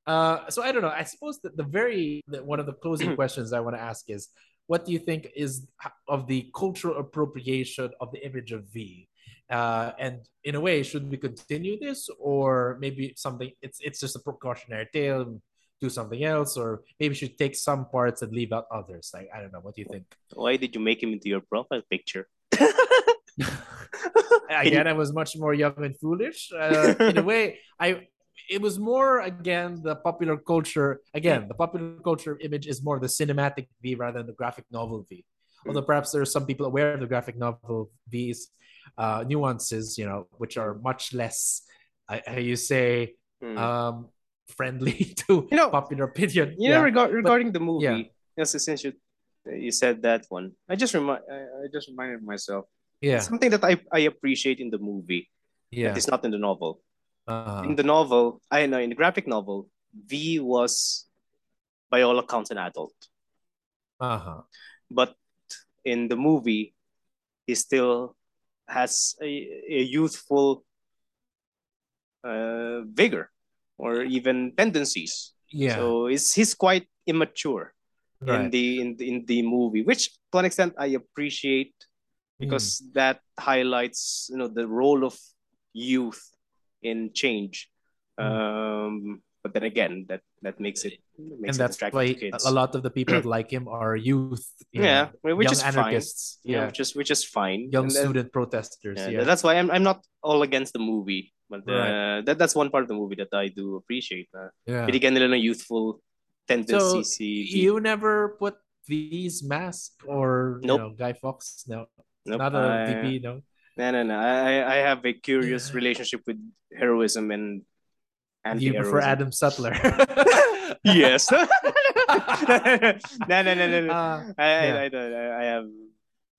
Uh, so I don't know. I suppose that the very that one of the closing questions I want to ask is, what do you think is of the cultural appropriation of the image of V? Uh, and in a way, should we continue this, or maybe something? It's it's just a precautionary tale do something else, or maybe should take some parts and leave out others. Like I don't know. What do you think? Why did you make him into your profile picture? again, I was much more young and foolish. Uh, in a way, I it was more again the popular culture. Again, the popular culture image is more the cinematic V rather than the graphic novel V. Although perhaps there are some people aware of the graphic novel V's uh, nuances, you know, which are much less, uh, how you say, Hmm. um, friendly to You know- popular opinion. You know, rega- regarding the movie, yeah. yes, since you said that one, I just remind I, I just reminded myself yeah, something that I, I appreciate in the movie yeah. It's not in the novel. Uh, In the novel, I know in the graphic novel, V was by all accounts an adult, uh-huh. but in the movie, he still has a, a youthful uh, vigor or even tendencies. Yeah. So he's, he's quite immature. In right. the in the, in the movie, which to an extent I appreciate because Hmm. that highlights you know the role of youth in change. Hmm. Um, but then again, that that makes it and makes it that's why kids. a lot of the people that like him are youth. you Yeah, know, which is fine. anarchists. yeah, Yeah, which is which is fine. young And then- student protesters. yeah, Yeah, that's why I'm I'm not all against the movie, but uh, Right. that that's one part of the movie that I do appreciate. Uh, yeah. Binigyan nila ng youthful tendencies. So you never put V's mask or you Nope. know Guy Fawkes? No, Nope, not a I- DP. No. No, no, no. I, I have a curious relationship with heroism and You prefer. Adam Sutler? Yes. no, no, no, no, no. Uh, I, I, yeah. I, don't. I, I have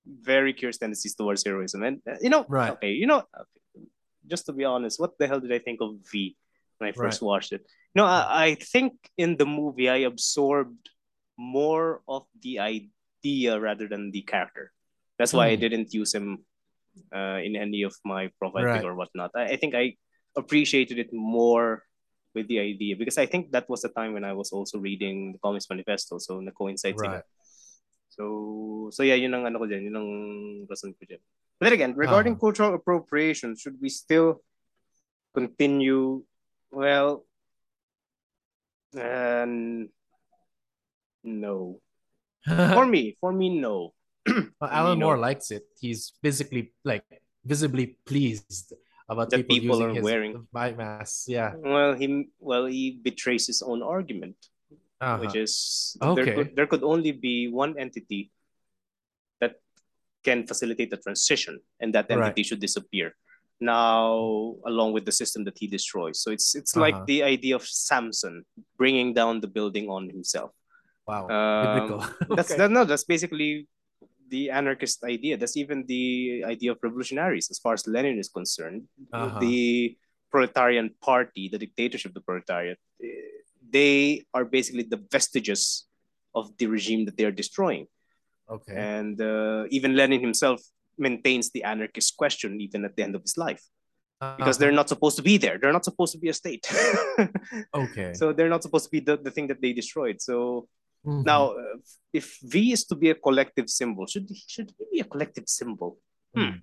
very curious tendencies towards heroism, and uh, you know, Right. okay, you know, okay, just to be honest, what the hell did I think of V when I first watched it? No, I, I think in the movie I absorbed more of the idea rather than the character. That's why I Hmm. didn't use him uh, in any of my profile Right. or whatnot. I, I think I appreciated it more with the idea because I think that was the time when I was also reading the Communist Manifesto, so na-coincide sila. right. So, so yeah, yun ang ano ko dyan, yun ang rason ko dyan. But then again, regarding Uh-huh. cultural appropriation, should we still continue? Well, and no. For me, for me, no. Well, Alan know- Moore likes it. He's physically like visibly pleased about That people, people using are his wearing. my mask. Yeah. Well, he well he betrays his own argument, Uh-huh. which is Okay. there could there could only be one entity that can facilitate the transition, and that Right. entity should disappear. Now, along with the system that he destroys, so it's it's like Uh-huh. the idea of Samson bringing down the building on himself. wow. Um, Biblical. That's Okay. that, no, that's basically the anarchist idea. That's even the idea of revolutionaries, as far as Lenin is concerned. Uh-huh. The proletarian party, the dictatorship of the proletariat, eh, they are basically the vestiges of the regime that they are destroying. okay. And uh, even Lenin himself maintains the anarchist question even at the end of his life because Uh-huh. they're not supposed to be there. They're not supposed to be a state. okay. so they're not supposed to be the, the thing that they destroyed. So Mhm. now, uh, if V is to be a collective symbol, should should he be a collective symbol? hmm.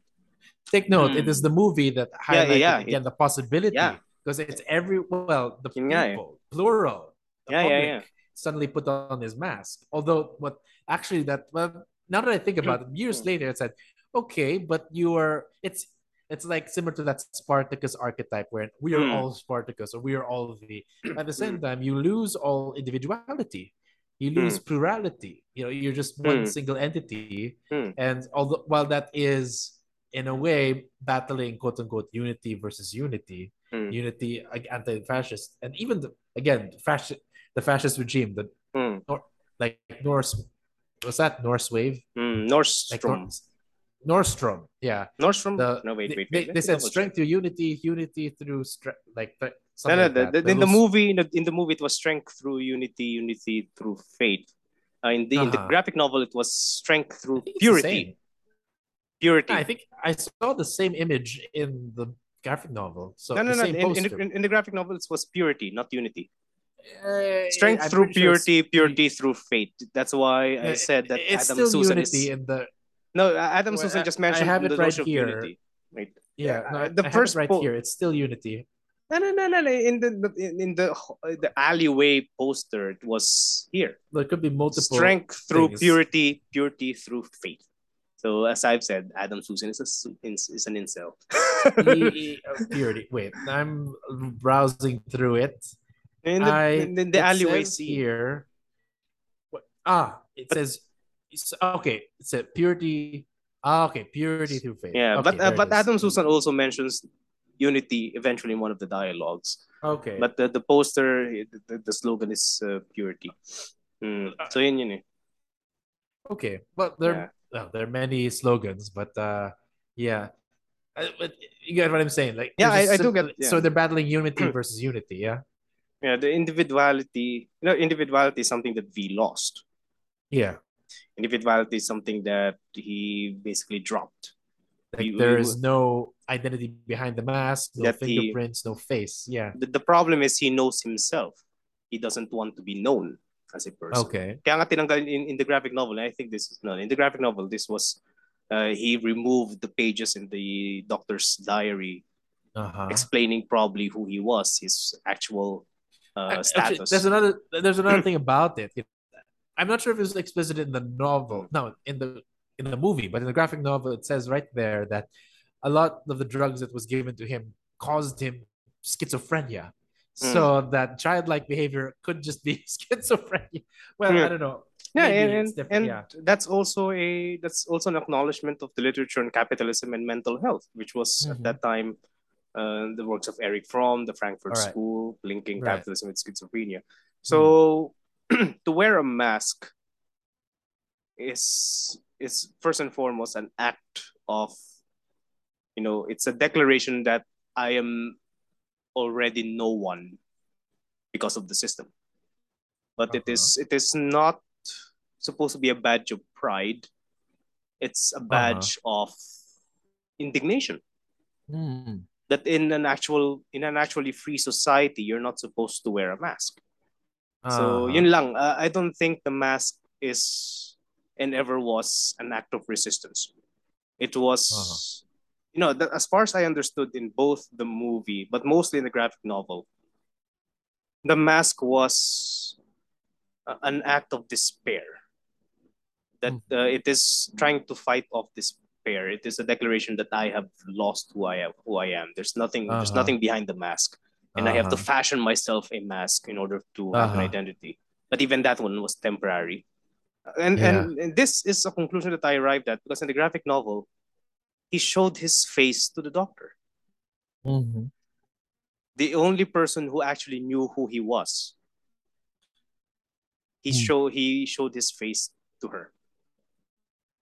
take note, it Hmm. is the movie that Yeah, highlighted yeah, again the possibility Yeah. because it's every well the eh. people plural. The Yeah, yeah, public yeah. Suddenly put on his mask. Although what actually that well now that I think about it, years Hmm. later, it's like okay, but you are it's it's like similar to that Spartacus archetype where we are Hmm. all Spartacus or we are all the at the same time you lose all individuality. You lose plurality. You know, you're just one Hmm. single entity. Hmm. And although while that is in a way battling quote unquote unity versus unity, Hmm. unity anti-fascist, and even the, again fascist the fascist regime, the Hmm. like Norse was that Norse wave? Hmm. Like Nordstrom. Nor- Nordstrom, yeah. Nordstrom. The, no, wait, they, wait, they, they said strength through unity, unity through strength, like th- No, no, like the, the, in the movie, in the, in the movie, it was strength through unity, unity through faith. Uh, in the in the Uh-huh. graphic novel, it was strength through think it's the purity. Purity. I think I saw the same image in the graphic novel. So no, no, the no. In, in, the, in, the graphic novel, it was purity, not unity. Uh, Strength I'm through pretty sure purity, purity through faith. That's why I said that it's Adam still Susan unity is in the no. Adam Well, Susan I- just I mentioned have the it right here. Right. yeah. No, I, the I have first right po- here. It's still unity. No, no, no, no, no. In the in, in the the alleyway poster, it was here. There could be multiple Strength through things. purity, purity through faith. So as I've said, Adam Susan is a is, an incel. E- uh, purity. Wait, I'm browsing through it. in the, I in the, the alleyway here. What? Ah, it says. It's, okay, it's a purity. Ah, okay, purity through faith. Yeah, Okay, but uh, but. Adam Susan also mentions unity eventually in one of the dialogues. Okay, But the, the poster, the, the, slogan is uh, purity. Mm. So yun yun eh. okay, but there, Yeah. well, there are many slogans, but uh, yeah, Uh, but you get what I'm saying, like Yeah, I, I- I do get- So they're battling unity versus unity, yeah, Yeah, the individuality, you know, individuality is something that we lost. yeah. Individuality is something that he basically dropped. Like You- there you- is no identity behind the mask, no That he- fingerprints, no face. Yeah. The, the problem is he knows himself. He doesn't want to be known as a person. Okay. Kaya nga tinanggal in, in the graphic novel, I think this is no, in the graphic novel, this was uh, he removed the pages in the doctor's diary Uh-huh. explaining probably who he was, his actual uh, Actually, status. there's another there's another thing about it. I'm not sure if it's explicit in the novel. No, in the in the movie, but in the graphic novel, it says right there that a lot of the drugs that was given to him caused him schizophrenia. Hmm. So that childlike behavior could just be schizophrenia. Well, Yeah. I don't know. yeah, Maybe and, and, and yeah. that's also a that's also an acknowledgement of the literature on capitalism and mental health, which was at Mhm. that time uh, the works of Erich Fromm, the Frankfurt Alright. School, linking Right. capitalism with schizophrenia. So to wear a mask is is first and foremost an act of you know it's a declaration that I am already no one because of the system. But it Uh-huh. is it is not supposed to be a badge of pride. It's a badge of indignation Hmm. that in an actual in an actually free society you're not supposed to wear a mask. So Uh-huh. yun lang. Uh, I don't think the mask is and ever was an act of resistance. It was, Uh-huh. you know, that, as far as I understood in both the movie, but mostly in the graphic novel, the mask was a- an act of despair. That Hmm. uh, it is trying to fight off despair. It is a declaration that I have lost who I am. Who I am. There's nothing. There's Uh-huh. nothing behind the mask and I have to Uh-huh. fashion myself a mask in order to have an Uh-huh. identity. But even that one was temporary. And, Yeah. and and this is a conclusion that I arrived at because in the graphic novel, he showed his face to the doctor. Mhm. The only person who actually knew who he was. He Hmm. show he showed his face to her.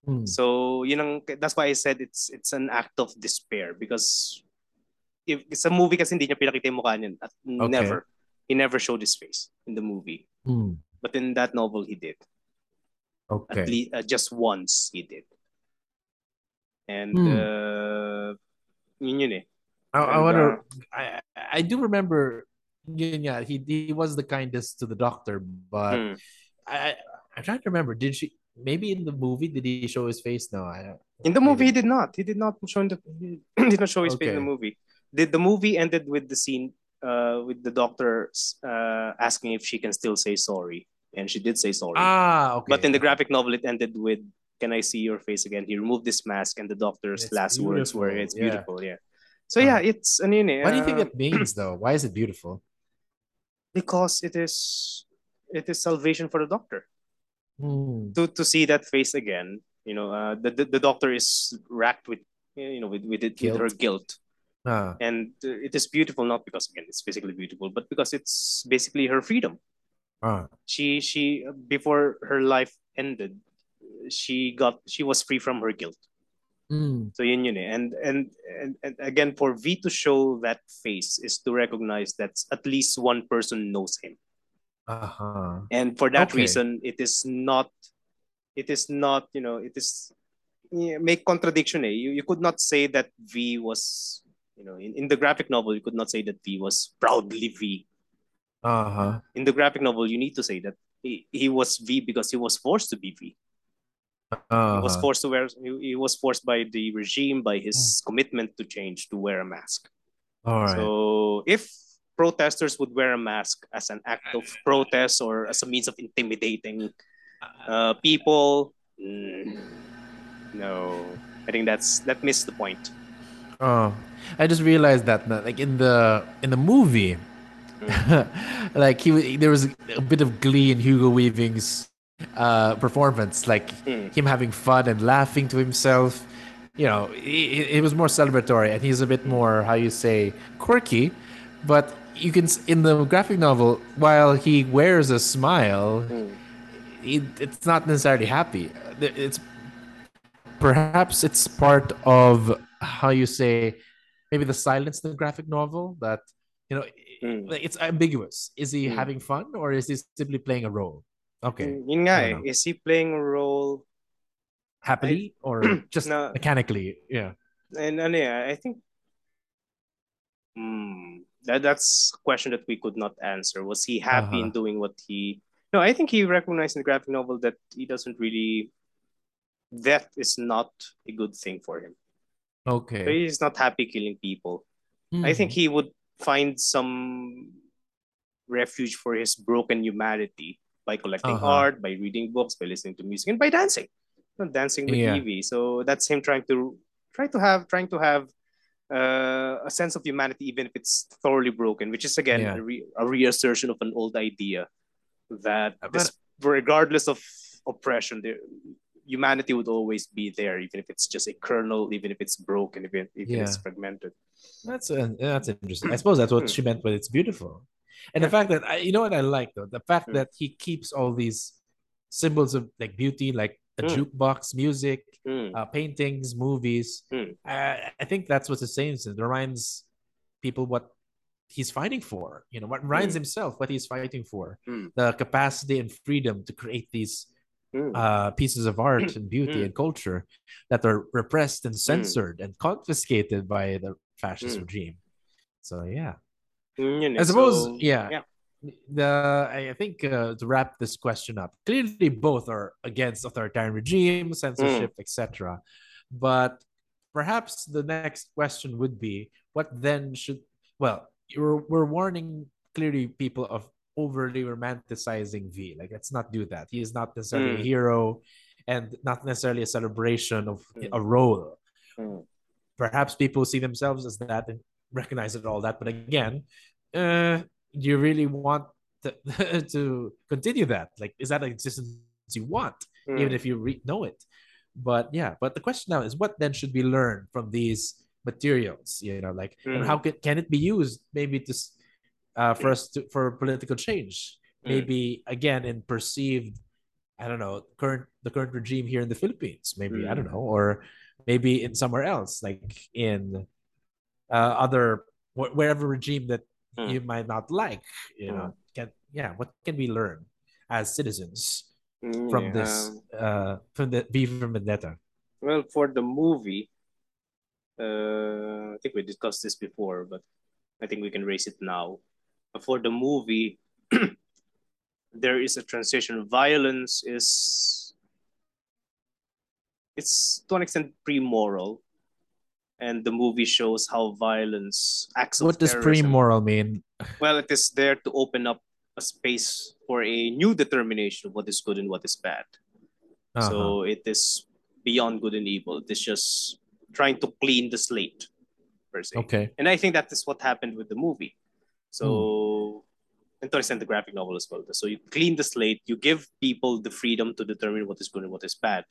Hmm. So you know that's why I said it's it's an act of despair because if sa movie kasi hindi niya pinakita yung mukha niya at never he never showed his face in the movie. Hmm. But in that novel, he did. Okay. At least uh, just once he did. And Hmm. uh, yun yun eh. I, I uh, I I do remember. yun nga, he he was the kindest to the doctor, but Hmm. I, I'm trying to remember. Did she maybe in the movie did he show his face? No, I In the movie, he did not. He did not show in the he did not show his face in the movie. Did the movie ended with the scene uh with the doctor uh asking if she can still say sorry, and she did say sorry. Ah, okay. But in the graphic novel, it ended with "Can I see your face again?" He removed this mask, and the doctor's It's last words were, "It's yeah. beautiful." Yeah. So yeah, Uh, it's ano yun eh, What do you think uh, it means though? Why is it beautiful? because it is it is salvation for the doctor Hmm. to to see that face again. You know, uh, the, the the doctor is racked with you know with with, it, with her guilt, Ah, and uh, it is beautiful not because again it's physically beautiful, but because it's basically her freedom. ah, She she before her life ended, she got she was free from her guilt. hmm. So yun yun eh. And, and and and again for V to show that face is to recognize that at least one person knows him. Uh-huh. And for that Okay. reason it is not it is not, you know, it is yeah, make contradiction eh. You you could not say that V was you know in, in the graphic novel you could not say that V was proudly V. Uh-huh. In the graphic novel you need to say that he, he was V because he was forced to be V. He was Uh-huh. forced to wear he, he was forced by the regime by his Hmm. commitment to change to wear a mask. All right. So if protesters would wear a mask as an act of protest or as a means of intimidating uh, people, mm, no, I think that's that missed the point. Oh, I just realized that like in the in the movie, like he there was a bit of glee in Hugo Weaving's uh, performance, like Mm. him having fun and laughing to himself. You know, it, it was more celebratory, and he's a bit more how you say quirky, but you can in the graphic novel while he wears a smile, Mm. it, it's not necessarily happy. It's perhaps it's part of how you say maybe the silence in the graphic novel that you know Mm. it's ambiguous. Is he Mm. having fun or is he simply playing a role? Okay, Mm, Yun nga I eh. Is he playing a role? happily or just No. mechanically? Yeah. And ano yeah, I think Hmm. that that's a question that we could not answer. Was he happy in Uh-huh. doing what he? No, I think he recognized in the graphic novel that he doesn't really. That is not a good thing for him. So Okay. he's not happy killing people. I think Mhm. he would find some refuge for his broken humanity by collecting Uh-huh. art, by reading books, by listening to music, and by dancing. Dancing with Yeah. Evey. So that's him trying to try to have trying to have uh, a sense of humanity, even if it's thoroughly broken, which is again Yeah. a, re- a reassertion of an old idea that Uh, this, regardless of oppression, there, humanity would always be there, even if it's just a kernel, even if it's broken, even even if it's fragmented. That's uh, that's interesting. I suppose that's what she meant but it's beautiful, and the fact that I, you know what I like though, the fact Hmm. that he keeps all these symbols of like beauty, like a Hmm. jukebox, music, Mm, uh, paintings, movies. Hmm. I, I think that's what the saying is. It reminds people what he's fighting for. You know, what reminds Hmm. himself what he's fighting for. Hmm. The capacity and freedom to create these mm, uh, pieces of art and beauty Mm. and culture that are repressed and censored and confiscated by the fascist Mm. regime. So yeah, mm. I suppose So, yeah. yeah. The I think uh, to wrap this question up, clearly both are against authoritarian regime, censorship, etc. But perhaps the next question would be, what then should? Well, we're we're warning clearly people of overly romanticizing V. Like, let's not do that. He is not necessarily a Mm. hero, and not necessarily a celebration of Mm. a role. Mm. Perhaps people see themselves as that and recognize it all that. But again, uh, do you really want to, to continue that? Like, is that an existence you want, even Mm. if you re- know it? But yeah, but the question now is, what then should we learn from these materials? You know, like, and Mm. how can, can it be used maybe to uh, for us to, for political change? Mm. Maybe again in perceived, I don't know, current the current regime here in the Philippines. Maybe I don't Mm. know, or maybe in somewhere else, like in uh, other wh- wherever regime that Mm. you might not like. You know, can yeah, what can we learn as citizens from yeah, this uh from the V for Vendetta? well, for the movie, uh, I think we discussed this before, but I think we can raise it now. For the movie, there is a transition. Violence is it's to an extent pre-moral, and the movie shows how violence acts What does pre-moral mean? Well, it is there to open up a space for a new determination of what is good and what is bad. Uh-huh. So it is beyond good and evil. It is just trying to clean the slate, per se. okay, And I think that is what happened with the movie. So, and to extend the graphic novel as well. So you clean the slate, you give people the freedom to determine what is good and what is bad,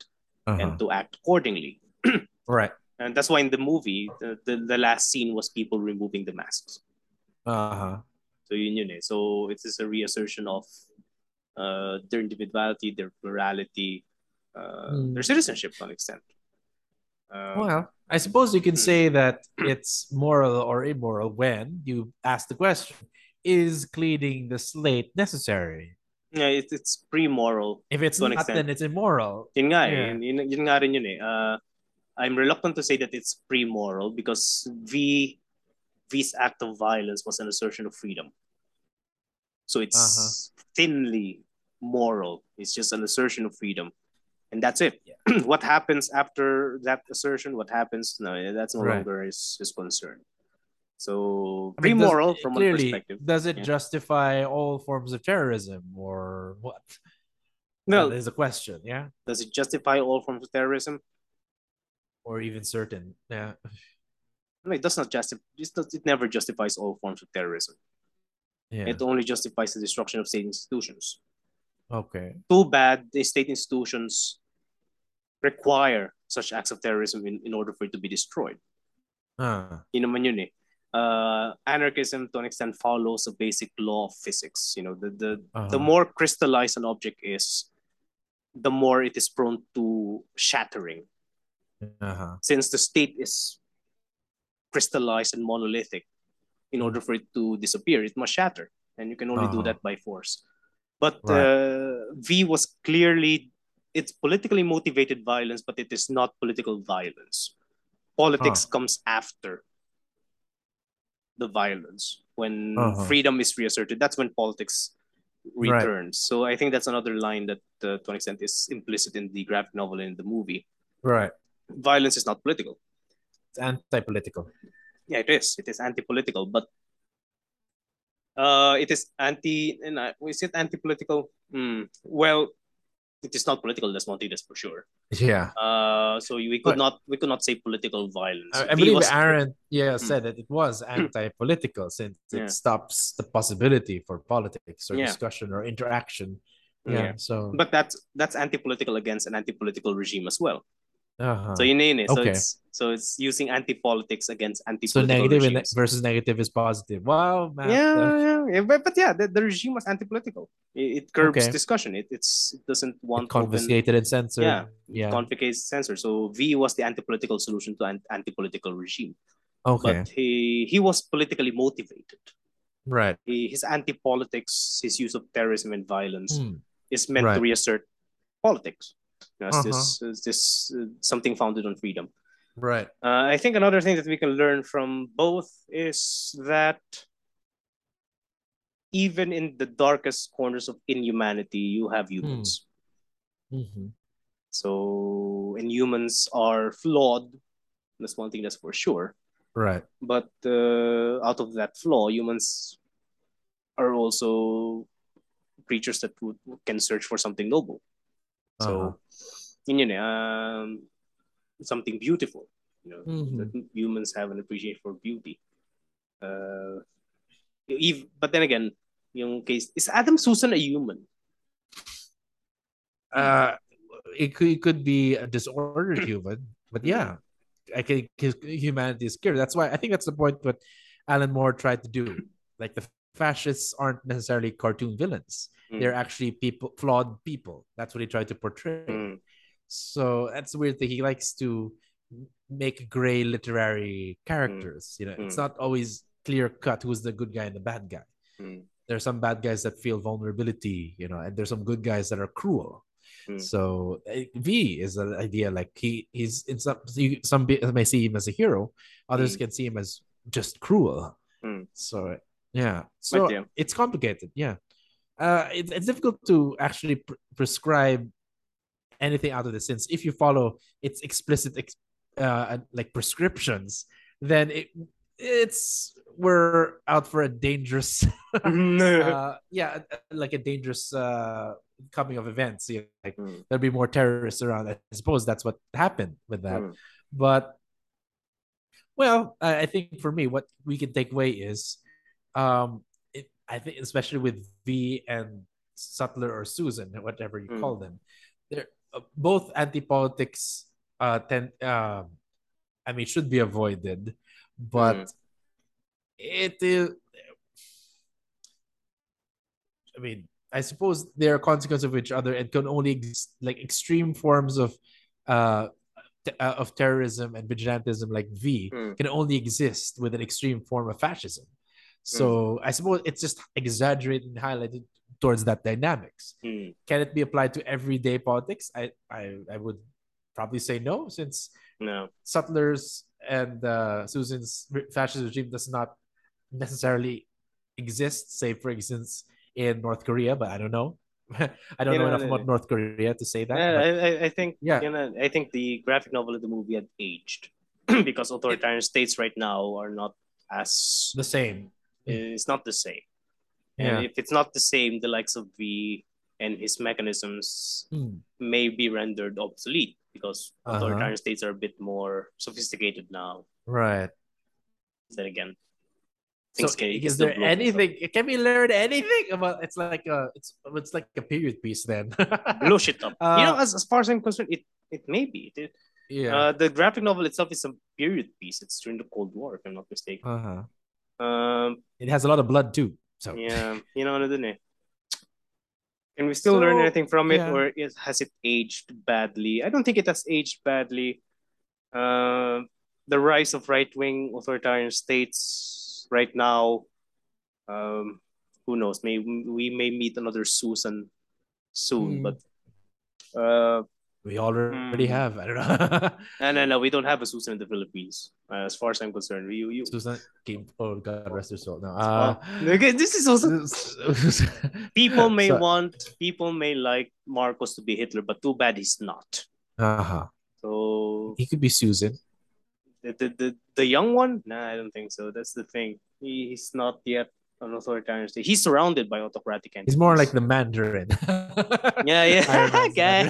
uh-huh. and to act accordingly. right, And that's why in the movie, the, the, the last scene was people removing the masks. uh-huh. So yun yun eh. So it is a reassertion of uh, their individuality, their plurality, uh, Hmm. their citizenship to an extent. Um, Well, I suppose you can Hmm. say that it's moral or immoral when you ask the question: Is cleaning the slate necessary? yeah, it, it's pre-moral. If it's not, extent. then it's immoral. Yun nga eh. Yeah. Yun, yun, yun nga rin yun eh. Uh, I'm reluctant to say that it's pre-moral because V V's act of violence was an assertion of freedom. So it's Uh-huh. thinly moral. It's just an assertion of freedom. And that's it. Yeah. what happens after that assertion, what happens, no, that's no Right. longer his, his concern. So I mean, does- moral from one perspective. Does it Yeah. justify all forms of terrorism or what? No, that is a question. Yeah, does it justify all forms of terrorism? or even certain. Yeah, No, it does not justify. It, it never justifies all forms of terrorism. yeah. It only justifies the destruction of state institutions. okay. Too bad the state institutions require such acts of terrorism in, in order for it to be destroyed. Ah, Yun naman yun eh. Uh, anarchism to an extent follows a basic law of physics. You know, the the, the uh-huh. more crystallized an object is, the more it is prone to shattering. Uh-huh. Since the state is crystallized and monolithic, in order for it to disappear, it must shatter, and you can only do Uh-huh. that by force. But Right. uh, V was clearly it's politically motivated violence, but it is not political violence. Politics comes after the violence. When Uh-huh. freedom is reasserted, that's when politics Right. returns. So I think that's another line that, uh, to an extent, is implicit in the graphic novel and in the movie. Right. Violence is not political. It's anti-political. Yeah, it is. It is anti-political, but uh, it is anti. And uh, is it anti-political? Hmm. Well, it is not political. That's Montidas for sure. Yeah. Uh, so we could But- not we could not say political violence. I believe was- Arendt, yeah, Hmm. said that it was anti-political since Yeah. it stops the possibility for politics or Yeah. discussion or interaction. Yeah. Yeah. So, But that's that's anti-political against an anti-political regime as well. Uh-huh. So yun na yun eh. So Okay. it's so it's using anti-politics against anti-political negative and regimes. versus negative is positive. Wow, man. yeah, yeah, yeah. But, but yeah, the, the regime was anti-political. It, it curbs Okay. discussion. It it's it doesn't want open- confiscated and censored. Yeah. Yeah. confiscates censor. So V was the anti-political solution to an anti-political regime. okay. But he he was politically motivated. right. He, his anti-politics, his use of terrorism and violence Hmm. is meant to reassert politics. Know, Uh-huh. this, it's this uh, something founded on freedom. Right. Uh, I think another thing that we can learn from both is that even in the darkest corners of inhumanity, you have humans. Mhm. So, and humans are flawed. That's one thing that's for sure. Right. But uh, out of that flaw, humans are also creatures that would, can search for something noble. Uh-huh. So, yun eh, um, something beautiful. You know, Mhm. that humans have an appreciation for beauty. Uh, ev- but then again, yung case is Adam Susan a human? Uh, it could, it could be a disordered human, but yeah, I think his humanity is clear. That's why I think that's the point what Alan Moore tried to do. Like the fascists aren't necessarily cartoon villains; Mm. they're actually people, flawed people. That's what he tried to portray. Mm. So that's the weird thing. He likes to make gray literary characters. You know, it's Mm. not always clear cut who's the good guy and the bad guy. Mm. There's some bad guys that feel vulnerability, you know, and there's some good guys that are cruel. Mm. So uh, V is an idea like he he's in some some may see him as a hero, others Mm. can see him as just cruel. Mm. So yeah, so it's complicated. Yeah, uh, it, it's difficult to actually pr- prescribe anything out of this since if you follow its explicit ex- uh like prescriptions, then it it's we're out for a dangerous uh, yeah, uh, like a dangerous uh, coming of events. You know, like Mm. there'll be more terrorists around. I suppose that's what happened with that. Mm. But well, I I think for me, what we can take away is, um, it, I think especially with V and Sutler or Susan, whatever you Mm. call them, they're uh, both anti-politics. Uh, tend, um, I mean, should be avoided, but Mm. it is. I mean, I suppose they are consequences of each other and can only exist like extreme forms of uh, t- uh of terrorism and vigilantism like V Mm. can only exist with an extreme form of fascism. So I suppose it's just exaggerated and highlighted towards that dynamics. Mm. Can it be applied to everyday politics? I I, I would probably say no, since No. Sutler's and uh, Susan's fascist regime does not necessarily exist, say for instance in North Korea, but I don't know. I don't Yeah, know no, enough about. North Korea to say that. Yeah, I, I, think Yeah. you know, I think the graphic novel of the movie had aged because authoritarian states right now are not as The same. It's not the same. And if it's not the same, the likes of V and his mechanisms Mm. may be rendered obsolete because Uh-huh. authoritarian states are a bit more sophisticated now. Right. Then again, So things can, can is there blow things up. anything? Can we learn anything about? It's like a it's it's like a period piece then. blow shit up? you know, Uh, as, as far as I'm concerned, it it may be. It, yeah. uh, the graphic novel itself is a period piece. It's during the Cold War, if I'm not mistaken. uh-huh. Um, It has a lot of blood too. So yeah, you know, ano dun eh. Can we still learn anything from it, yeah. or is, has it aged badly? I don't think it has aged badly. Uh, the rise of right wing authoritarian states right now, um, who knows? May we may meet another Susan soon, Hmm. but uh, we already Hmm. have. I don't know. no, no, no, we don't have a Susan in the Philippines. Uh, as far as I'm concerned, we you. Susan came. Oh God, rest her soul. No. Uh, Uh, this is also people may So- want people may like Marcos to be Hitler, but too bad he's not. uh-huh. So He could be Susan. the the, the, the young one, nah, I don't think so. That's the thing. He, he's not yet an authoritarian state. He's surrounded by autocratic entities. He's more like the Mandarin. yeah, yeah. Iron Okay.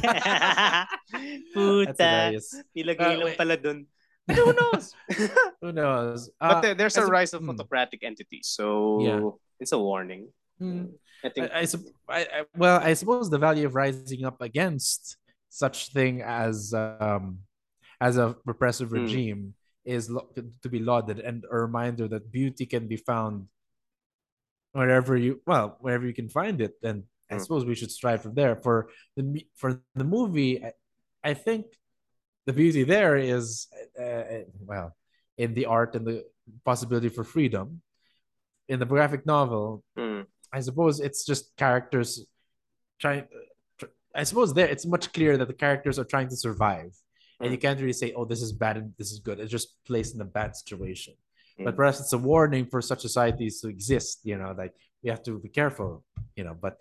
Puta. hilarious. Nilagay Uh, lang pala dun. But who knows? Who knows? but Uh, there, there's a as a- rise of hmm. autocratic entities, so Yeah. it's a warning. Hmm. I think I, I, I, I well, I suppose the value of rising up against such thing as um as a repressive Hmm. regime is lo- to be lauded and a reminder that beauty can be found wherever you well wherever you can find it and I Hmm. suppose we should strive from there for the for the movie I, I think the beauty there is uh, well in the art and the possibility for freedom in the graphic novel Hmm. I suppose it's just characters trying. I suppose there it's much clearer that the characters are trying to survive, and you can't really say, "Oh, this is bad and this is good." It's just placed in a bad situation. But Mm. perhaps it's a warning for such societies to exist. You know, like we have to be careful. You know, but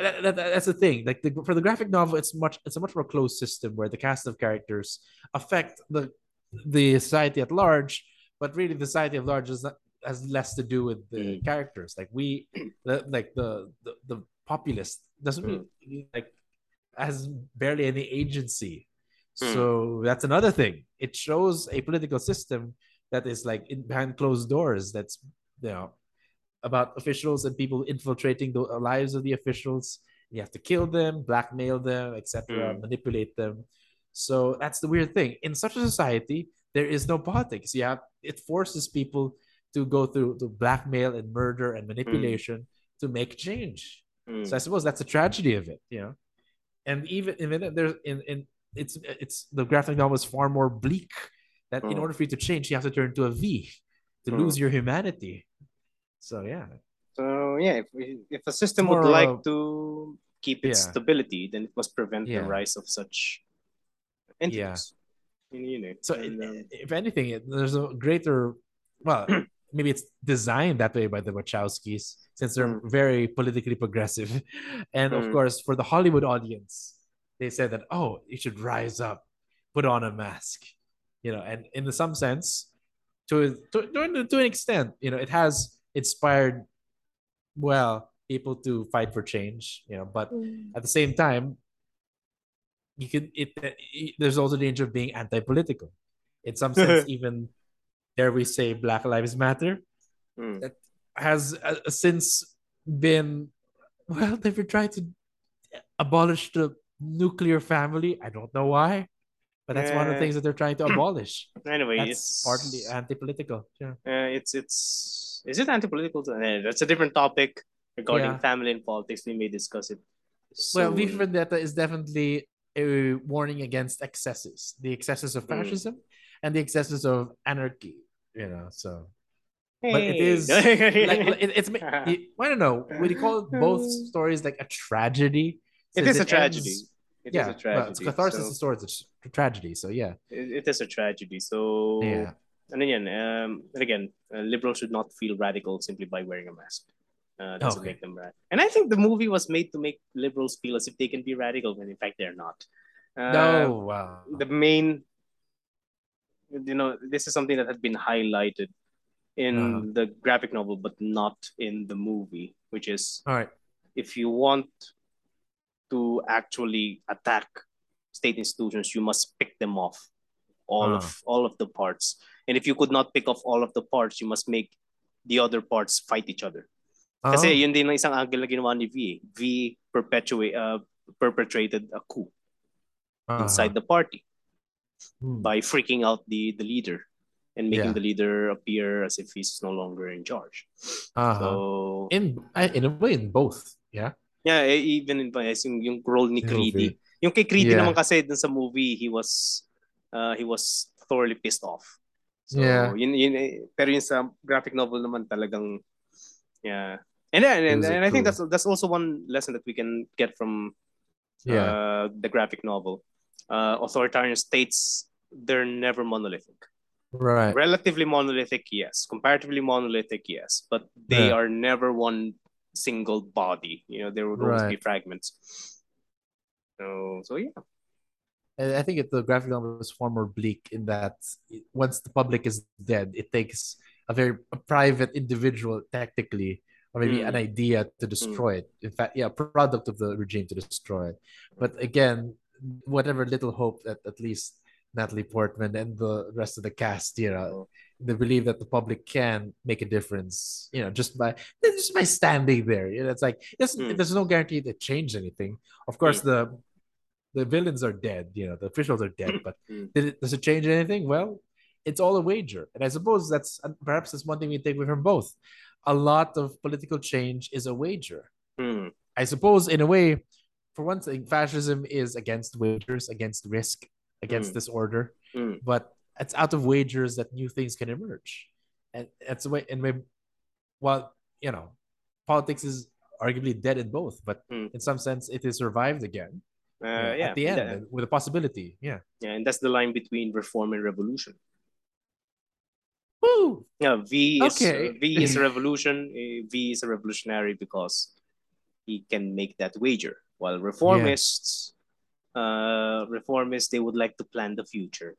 that, that, that's the thing. Like the, for the graphic novel, it's much it's a much more closed system where the cast of characters affect the the society at large, but really the society at large is not, has less to do with the Mm. characters. Like we, the, like the, the the populace doesn't Mm. really like has barely any agency. Mm. So that's another thing. It shows a political system that is like in behind closed doors. That's you know about officials and people infiltrating the lives of the officials. You have to kill them, blackmail them, etc., Mm. manipulate them. So that's the weird thing. In such a society, there is no politics. You have it forces people to go through to blackmail and murder and manipulation to make change. Hmm. So I suppose that's a tragedy of it, you know. And even even there's in in it's it's the graphic novel is far more bleak. That in Mm. order for you to change, you have to turn to a V to Mm. lose your humanity. So yeah, So yeah, if if a system more would like of- to keep its Yeah. stability, then it must prevent the rise of such entities. Know, you know, So and, um, if anything, it, there's a greater, well, maybe it's designed that way by the Wachowskis since they're Mm. very politically progressive, and of Mm. course for the Hollywood audience, they said that oh, you should rise up, put on a mask, you know, and in some sense, to to to, to an extent, you know, it has inspired, well, people to fight for change, you know, but at the same time you could it, it there's also the danger of being anti-political. In some sense even dare we say black lives matter mm, has uh, since been well they've been trying to abolish the nuclear family. I don't know why but that's one of the things that they're trying to abolish anyway, that's it's partly anti-political yeah uh, it's it's is it anti-political? Uh, that's a different topic regarding Yeah. family and politics. We may discuss it. well v for vendetta is definitely a warning against excesses the excesses of Mm. fascism and the excesses of anarchy you know so but it is like it, it's I don't know. Would you call both stories like a tragedy? it is a tragedy. ends- It is yeah, a tragedy. well, it's catharsis so of sorts. It's a tragedy. So yeah, it, it is a tragedy. So yeah, and again, um, and again, uh, liberals should not feel radical simply by wearing a mask. Uh, doesn't Okay. make them rad. And I think the movie was made to make liberals feel as if they can be radical when in fact they're not. Uh, no, wow. the main, you know, this is something that had been highlighted in Uh-huh. the graphic novel, but not in the movie, which is All right. if you want to actually attack state institutions, you must pick them off all Ah. of all of the parts. And if you could not pick off all of the parts, you must make the other parts fight each other. Kasi Oh. yun din ang isang angle na ginawa ni V. eh. V perpetuate uh, perpetrated a coup Uh-huh. inside the party Hmm. by freaking out the the leader and making Yeah. the leader appear as if he's no longer in charge. Uh-huh. So in in a way, in both. Yeah. Yeah, e- even in yes, yung, yung role ni Creedy. Yung kay Creedy Yeah. naman kasi dun sa movie, he was uh, he was thoroughly pissed off. So, Yeah. yun, yun, eh, pero yun sa graphic novel naman talagang yeah. And and, and, was and I think that's that's also one lesson that we can get from Yeah. uh, the graphic novel. Uh, authoritarian states, they're never monolithic. right. Relatively monolithic, yes. Comparatively monolithic, yes. But they Yeah. are never one single body. You know, there would always be fragments. So, so yeah. And I think it, the graphic novel is far more bleak in that it- once the public is dead, it takes a very a private individual, technically, or maybe Mm. an idea to destroy it. In fact, yeah, product of the regime to destroy it. But again, whatever little hope that at least Natalie Portman and the rest of the cast, you know, they belief that the public can make a difference, you know, just by just by standing there. You know, it's like it's, Mm. there's no guarantee that change anything. Of course, the the villains are dead, you know, the officials are dead, but Mm. did it does it change anything? Well, it's all a wager. And I suppose that's perhaps that's one thing we take away from both. A lot of political change is a wager. Hmm. I suppose in a way, for one thing, fascism is against wagers, against risk, against Mm. disorder. Mm. But it's out of wagers that new things can emerge. And that's the way and maybe well, you know, politics is arguably dead in both, but Mm. in some sense it is survived again. Uh, yeah, at the end with a possibility. Yeah. yeah, and that's the line between reform and revolution. Woo! Yeah, V is Okay. uh, V is a revolution. uh, V is a revolutionary because he can make that wager. While reformists, uh, reformists, they would like to plan the future.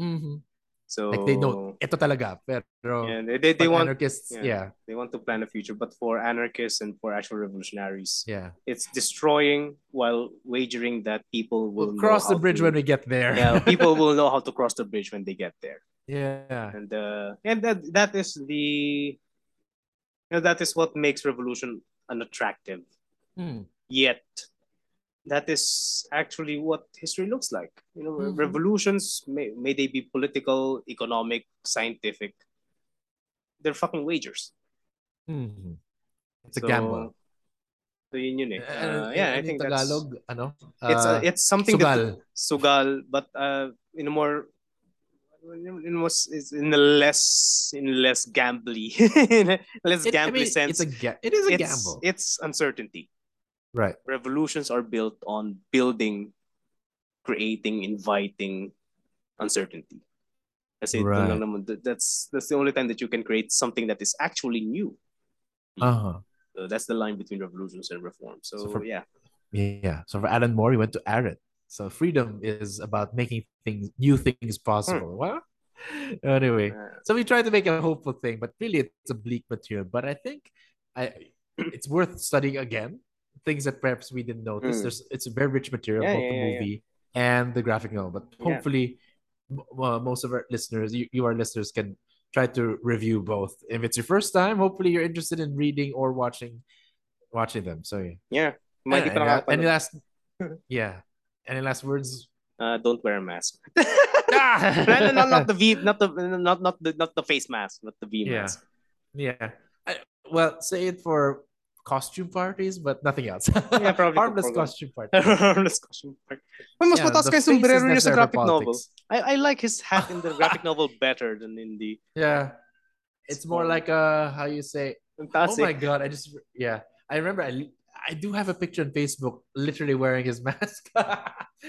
Mhm. So Like they know ito talaga, pero yeah, they, they, they want anarchists, yeah. yeah. they want to plan the future. But for anarchists and for actual revolutionaries, yeah, it's destroying while wagering that people will We'll cross the bridge to- when we get there. yeah, people will know how to cross the bridge when they get there. yeah. and uh, and that that is the you know, that is what makes revolution unattractive Hmm. yet that is actually what history looks like you know Mhm. revolutions may, may they be political economic scientific they're fucking wagers Mhm. It's a So, gamble. so yun yun eh. Uh, Uh, yeah i think Tagalog, ano? that's it's Uh, uh, it's something sugal. that sugal but uh in a more in was is in a less in less gambly in a less It- I gambly mean, sense It's a ga- it is a it's, gamble. It's uncertainty. Right. Revolutions are built on building, creating, inviting uncertainty. Kasi Right. doon lang naman, that's that's the only time that you can create something that is actually new. Uh-huh. So that's the line between revolutions and reform. So, So for- yeah, Yeah. So for Alan Moore, he went to Arid. So freedom is about making things new things possible. Well, anyway, so we try to make a hopeful thing, but really it's a bleak material. But I think I it's worth studying again. Things that perhaps we didn't notice. Mm. There's it's a very rich material, Yeah, both yeah, the yeah, yeah. movie and the graphic novel. But Yeah. hopefully, m- uh, most of our listeners, you, you our listeners, can try to review both. If it's your first time, hopefully you're interested in reading or watching watching them. So yeah. yeah. Any, last yeah. Any last words? Uh, don't wear a mask. Ah! no, no, no, not the V, not the not not the not the face mask, not the V Yeah. mask. Yeah. I, well, say it for costume parties, but nothing else. Yeah, probably Harmless costume party. Harmless costume part. Uy, mas Yeah, mataas the kaya yung face sombrero niya sa necessary for graphic novel. I, I like his hat in the graphic novel better than in the. Yeah. It's more like uh how you say Ang Oh my god, I just yeah. I remember I I do have a picture on Facebook literally wearing his mask.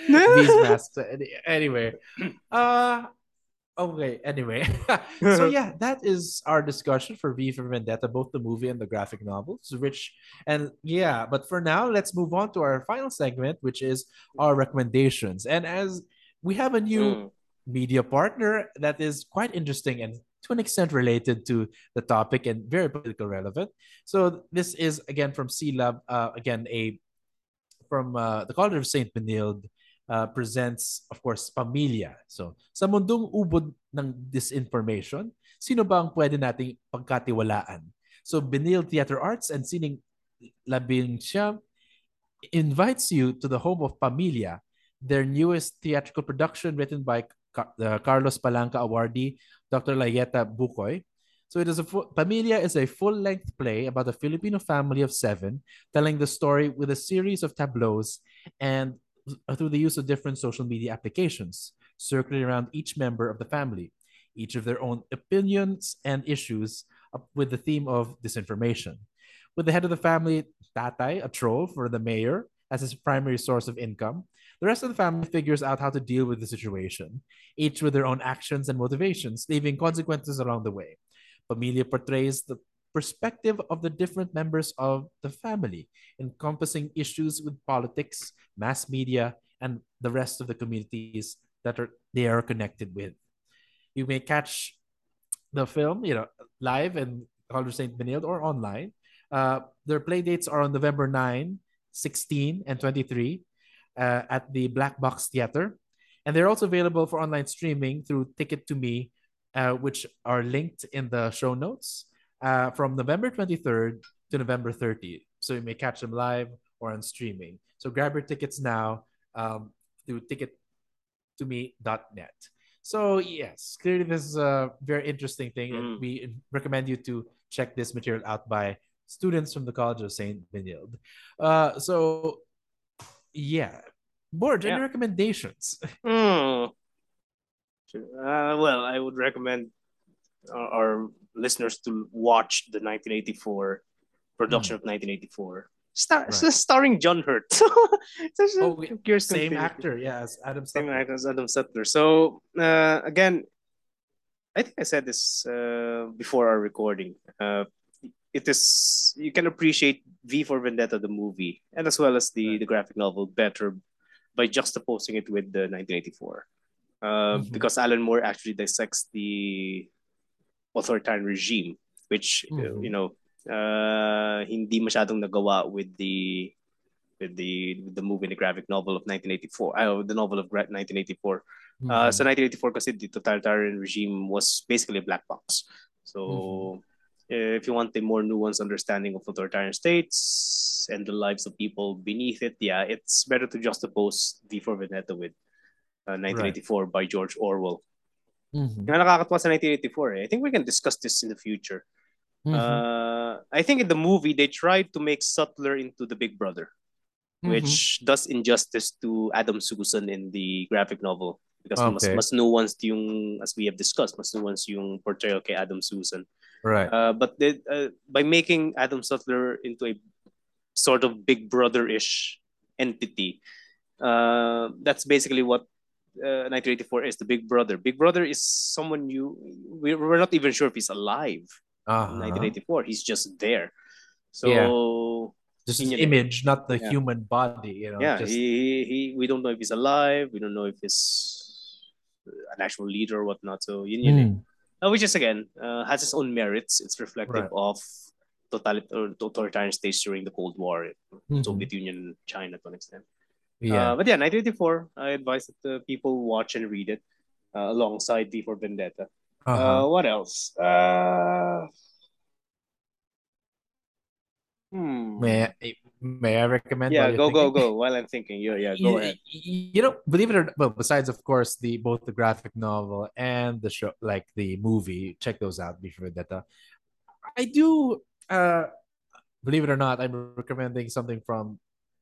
These masks. Anyway. Uh okay, anyway. so yeah, that is our discussion for V for Vendetta, both the movie and the graphic novels rich and yeah, but for now, let's move on to our final segment, which is our recommendations. And as we have a new Mm. media partner that is quite interesting and to an extent related to the topic and very political relevant. So this is again from C-Lab, uh, again a from uh, the College of Saint Benilde uh, presents of course Pamilya. So sa mundong ubod ng disinformation, sino ba ang pwede nating pagkatiwalaan? So Benilde Theater Arts and Sining Labing siya invites you to the home of Pamilya, their newest theatrical production written by the Carlos Palanca awardee, Dr. Layeta Bucoy. So it is a full, Pamilya is a full-length play about a Filipino family of seven, telling the story with a series of tableaus and Uh, through the use of different social media applications, circling around each member of the family, each of their own opinions and issues with the theme of disinformation. With the head of the family, Tatay, a troll for the mayor, as his primary source of income, the rest of the family figures out how to deal with the situation, each with their own actions and motivations, leaving consequences along the way. Pamilya portrays the perspective of the different members of the family, encompassing issues with politics, mass media, and the rest of the communities that are they are connected with. You may catch the film, you know, live in College St. Benilde or online. Uh, their play dates are on November 9, 16, and 23 uh, at the Black Box Theater. And they're also available for online streaming through Ticket2Me, uh, which are linked in the show notes uh, from November 23rd to November 30th. So you may catch them live or on streaming. So grab your tickets now um, through tickettome.net. So yes, clearly this is a very interesting thing. Mm. We recommend you to check this material out by students from the College of St. Benilde. Uh, so yeah, board any recommendations? Mm. Uh, well, I would recommend our, our, listeners to watch the 1984 production mm. of 1984. Star- right. starring John Hurt. oh, same actor, yeah, as Adam Same actor as Adam Sutler. So uh, again, I think I said this uh, before our recording. Uh, it is you can appreciate V for Vendetta the movie and as well as the right. the graphic novel better by juxtaposing it with the 1984. Uh, mm-hmm. Because Alan Moore actually dissects the authoritarian regime, which mm-hmm. you know uh, hindi masyadong nagawa with the with the with the movie the graphic novel of 1984. Uh, the novel of 1984. Mm-hmm. Uh, so 1984 kasi the totalitarian regime was basically a black box. So mm-hmm. if you want a more nuanced understanding of authoritarian states and the lives of people beneath it, yeah, it's better to juxtapose V for Vendetta with uh, 1984 right. by George Orwell. Mm-hmm. nakakatawa sa 1984 eh. I think we can discuss this in the future. Mm-hmm. Uh, I think in the movie they tried to make Sutler into the Big Brother, mm-hmm. which does injustice to Adam Susan in the graphic novel because okay. mas mas nuanced yung as we have discussed, mas nuanced yung portrayal kay Adam Susan. Right. Uh, but they, uh, by making Adam Sutler into a sort of Big Brother-ish entity, uh, that's basically what 1984 uh, is the Big Brother. Big Brother is someone you we, we're not even sure if he's alive. Uh-huh. 1984, he's just there. So yeah. just his image, not the yeah. human body. You know. Yeah, just... he, he we don't know if he's alive. We don't know if he's an actual leader or whatnot. So yun yun. Mm. Uh, which is again uh, has its own merits. It's reflective right. of totalitarian states during the Cold War, mm-hmm. Soviet Union, China to an extent. Yeah. Uh, but yeah, 1984, I advise that the people watch and read it uh, alongside V for Vendetta. Uh-huh. Uh, what else? Uh, hmm. May I, may I recommend? Yeah, go go go. While I'm thinking, yeah, yeah, go you, ahead. You know, believe it or not, well, besides of course the both the graphic novel and the show, like the movie, check those out. V for Vendetta. I do. Uh, believe it or not, I'm recommending something from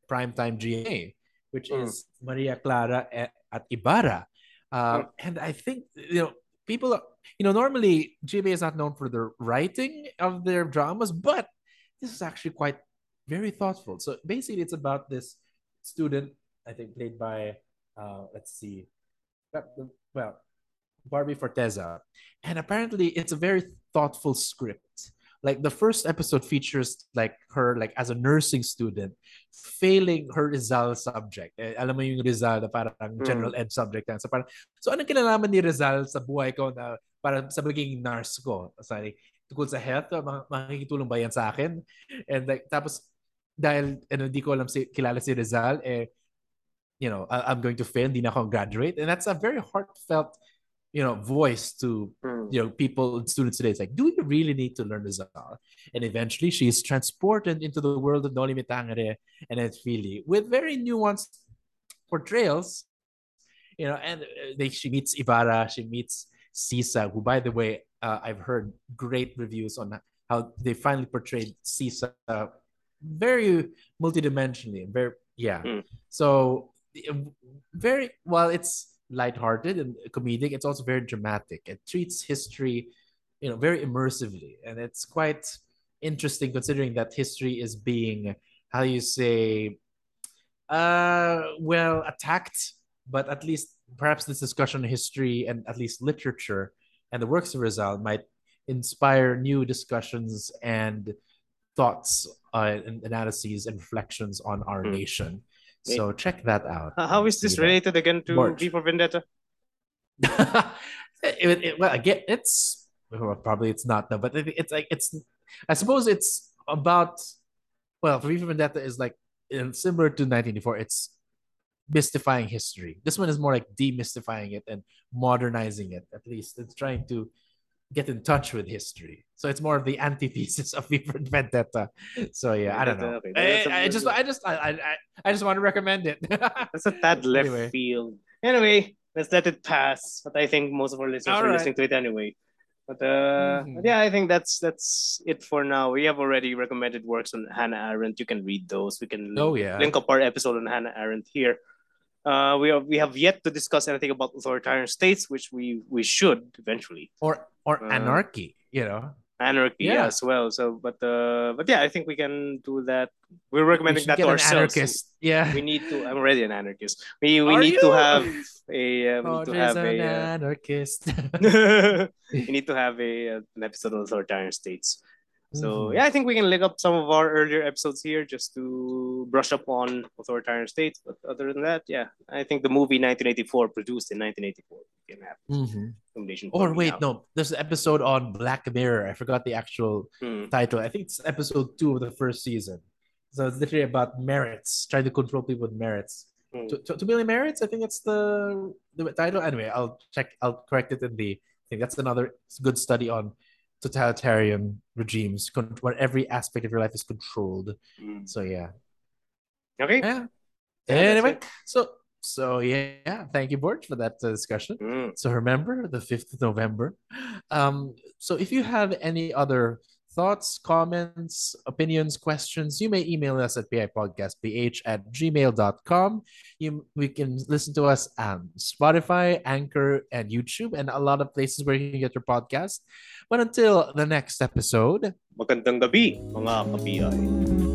Primetime GMA which mm. is Maria Clara at, at Ibarra. Uh, mm. And I think, you know, people, you know, normally GMA is not known for the writing of their dramas, but this is actually quite very thoughtful. So basically, it's about this student, I think, played by, uh, let's see, well, Barbie Forteza. And apparently, it's a very thoughtful script like the first episode features like her like as a nursing student failing her Rizal subject. Eh, alam mo yung Rizal na parang mm. general ed subject. So, parang, so anong kinalaman ni Rizal sa buhay ko na para sa magiging nurse ko. Sorry, tungkol sa health, mak- makikitulong ba yan sa akin? And like, tapos, dahil ano, hindi ko alam si, kilala si Rizal, eh, you know, I, I'm going to fail, hindi na ako graduate. And that's a very heartfelt, you know, voice to, Mm. you know, people, and students today. It's like, do you really need to learn Rizal? And eventually she is transported into the world of Noli Me Tangere and El Fili with very nuanced portrayals, you know, and uh, they, she meets Ibarra, she meets Sisa, who, by the way, uh, I've heard great reviews on how they finally portrayed Sisa uh, very multidimensionally, very yeah. Mm. So very well it's lighthearted and comedic, it's also very dramatic. It treats history, you know, very immersively, and it's quite interesting considering that history is being how you say uh well attacked but at least perhaps this discussion on history and at least literature and the works of Rizal might inspire new discussions and thoughts uh, and analyses and reflections on our Hmm. nation. So check that out. How is this related again to Borge. V for Vendetta? it, it- well, again, it's well, probably it's not no, but it- it's like it's. I suppose it's about. Well, V for Vendetta is like in, similar to 1984. It's mystifying history. This one is more like demystifying it and modernizing it. At least it's trying to get in touch with history. So it's more of the antithesis of V for Vendetta. So yeah, I don't know. That's a- I, I just, I just, I, I, I just want to recommend it. That's a tad left Anyway. field. Anyway, let's let it pass. But I think most of our listeners All are right. listening to it anyway. But uh, Mhm. but yeah, I think that's that's it for now. We have already recommended works on Hannah Arendt. You can read those. We can link, Oh, yeah. link up our episode on Hannah Arendt here. Uh, we have we have yet to discuss anything about authoritarian states, which we we should eventually. or or Uh, anarchy, you know. Anarchy Yeah. as well. So, but uh, but yeah, I think we can do that. We're recommending that to ourselves. anarchist. Yeah. We need to. I'm already an anarchist. We we Are need to have a. Uh, we Oh, need to have an a. Uh, anarchist. we need to have a uh, an episode on authoritarian states. So Mhm. yeah, I think we can link up some of our earlier episodes here just to brush up on authoritarian states. But other than that, yeah, I think the movie 1984 produced in 1984 can have mm-hmm. Or wait, now. no, there's an episode on Black Mirror. I forgot the actual Hmm. title. I think it's episode two of the first season. So it's literally about merits, trying to control people with merits. To. Two, two, two million merits. I think that's the the title. Anyway, I'll check. I'll correct it in the. I think that's another good study on totalitarian regimes, con- where every aspect of your life is controlled. Hmm. So yeah, Okay. yeah. Yeah, anyway, so so yeah, thank you, Borge, for that uh, discussion. Hmm. So remember the 5th of November. Um, so if you have any other thoughts, comments, opinions, questions, you may email us at bipodcastph at gmail.com. You, we can listen to us on Spotify, Anchor, and YouTube, and a lot of places where you can get your podcast. But until the next episode, Magandang gabi, mga kabiay.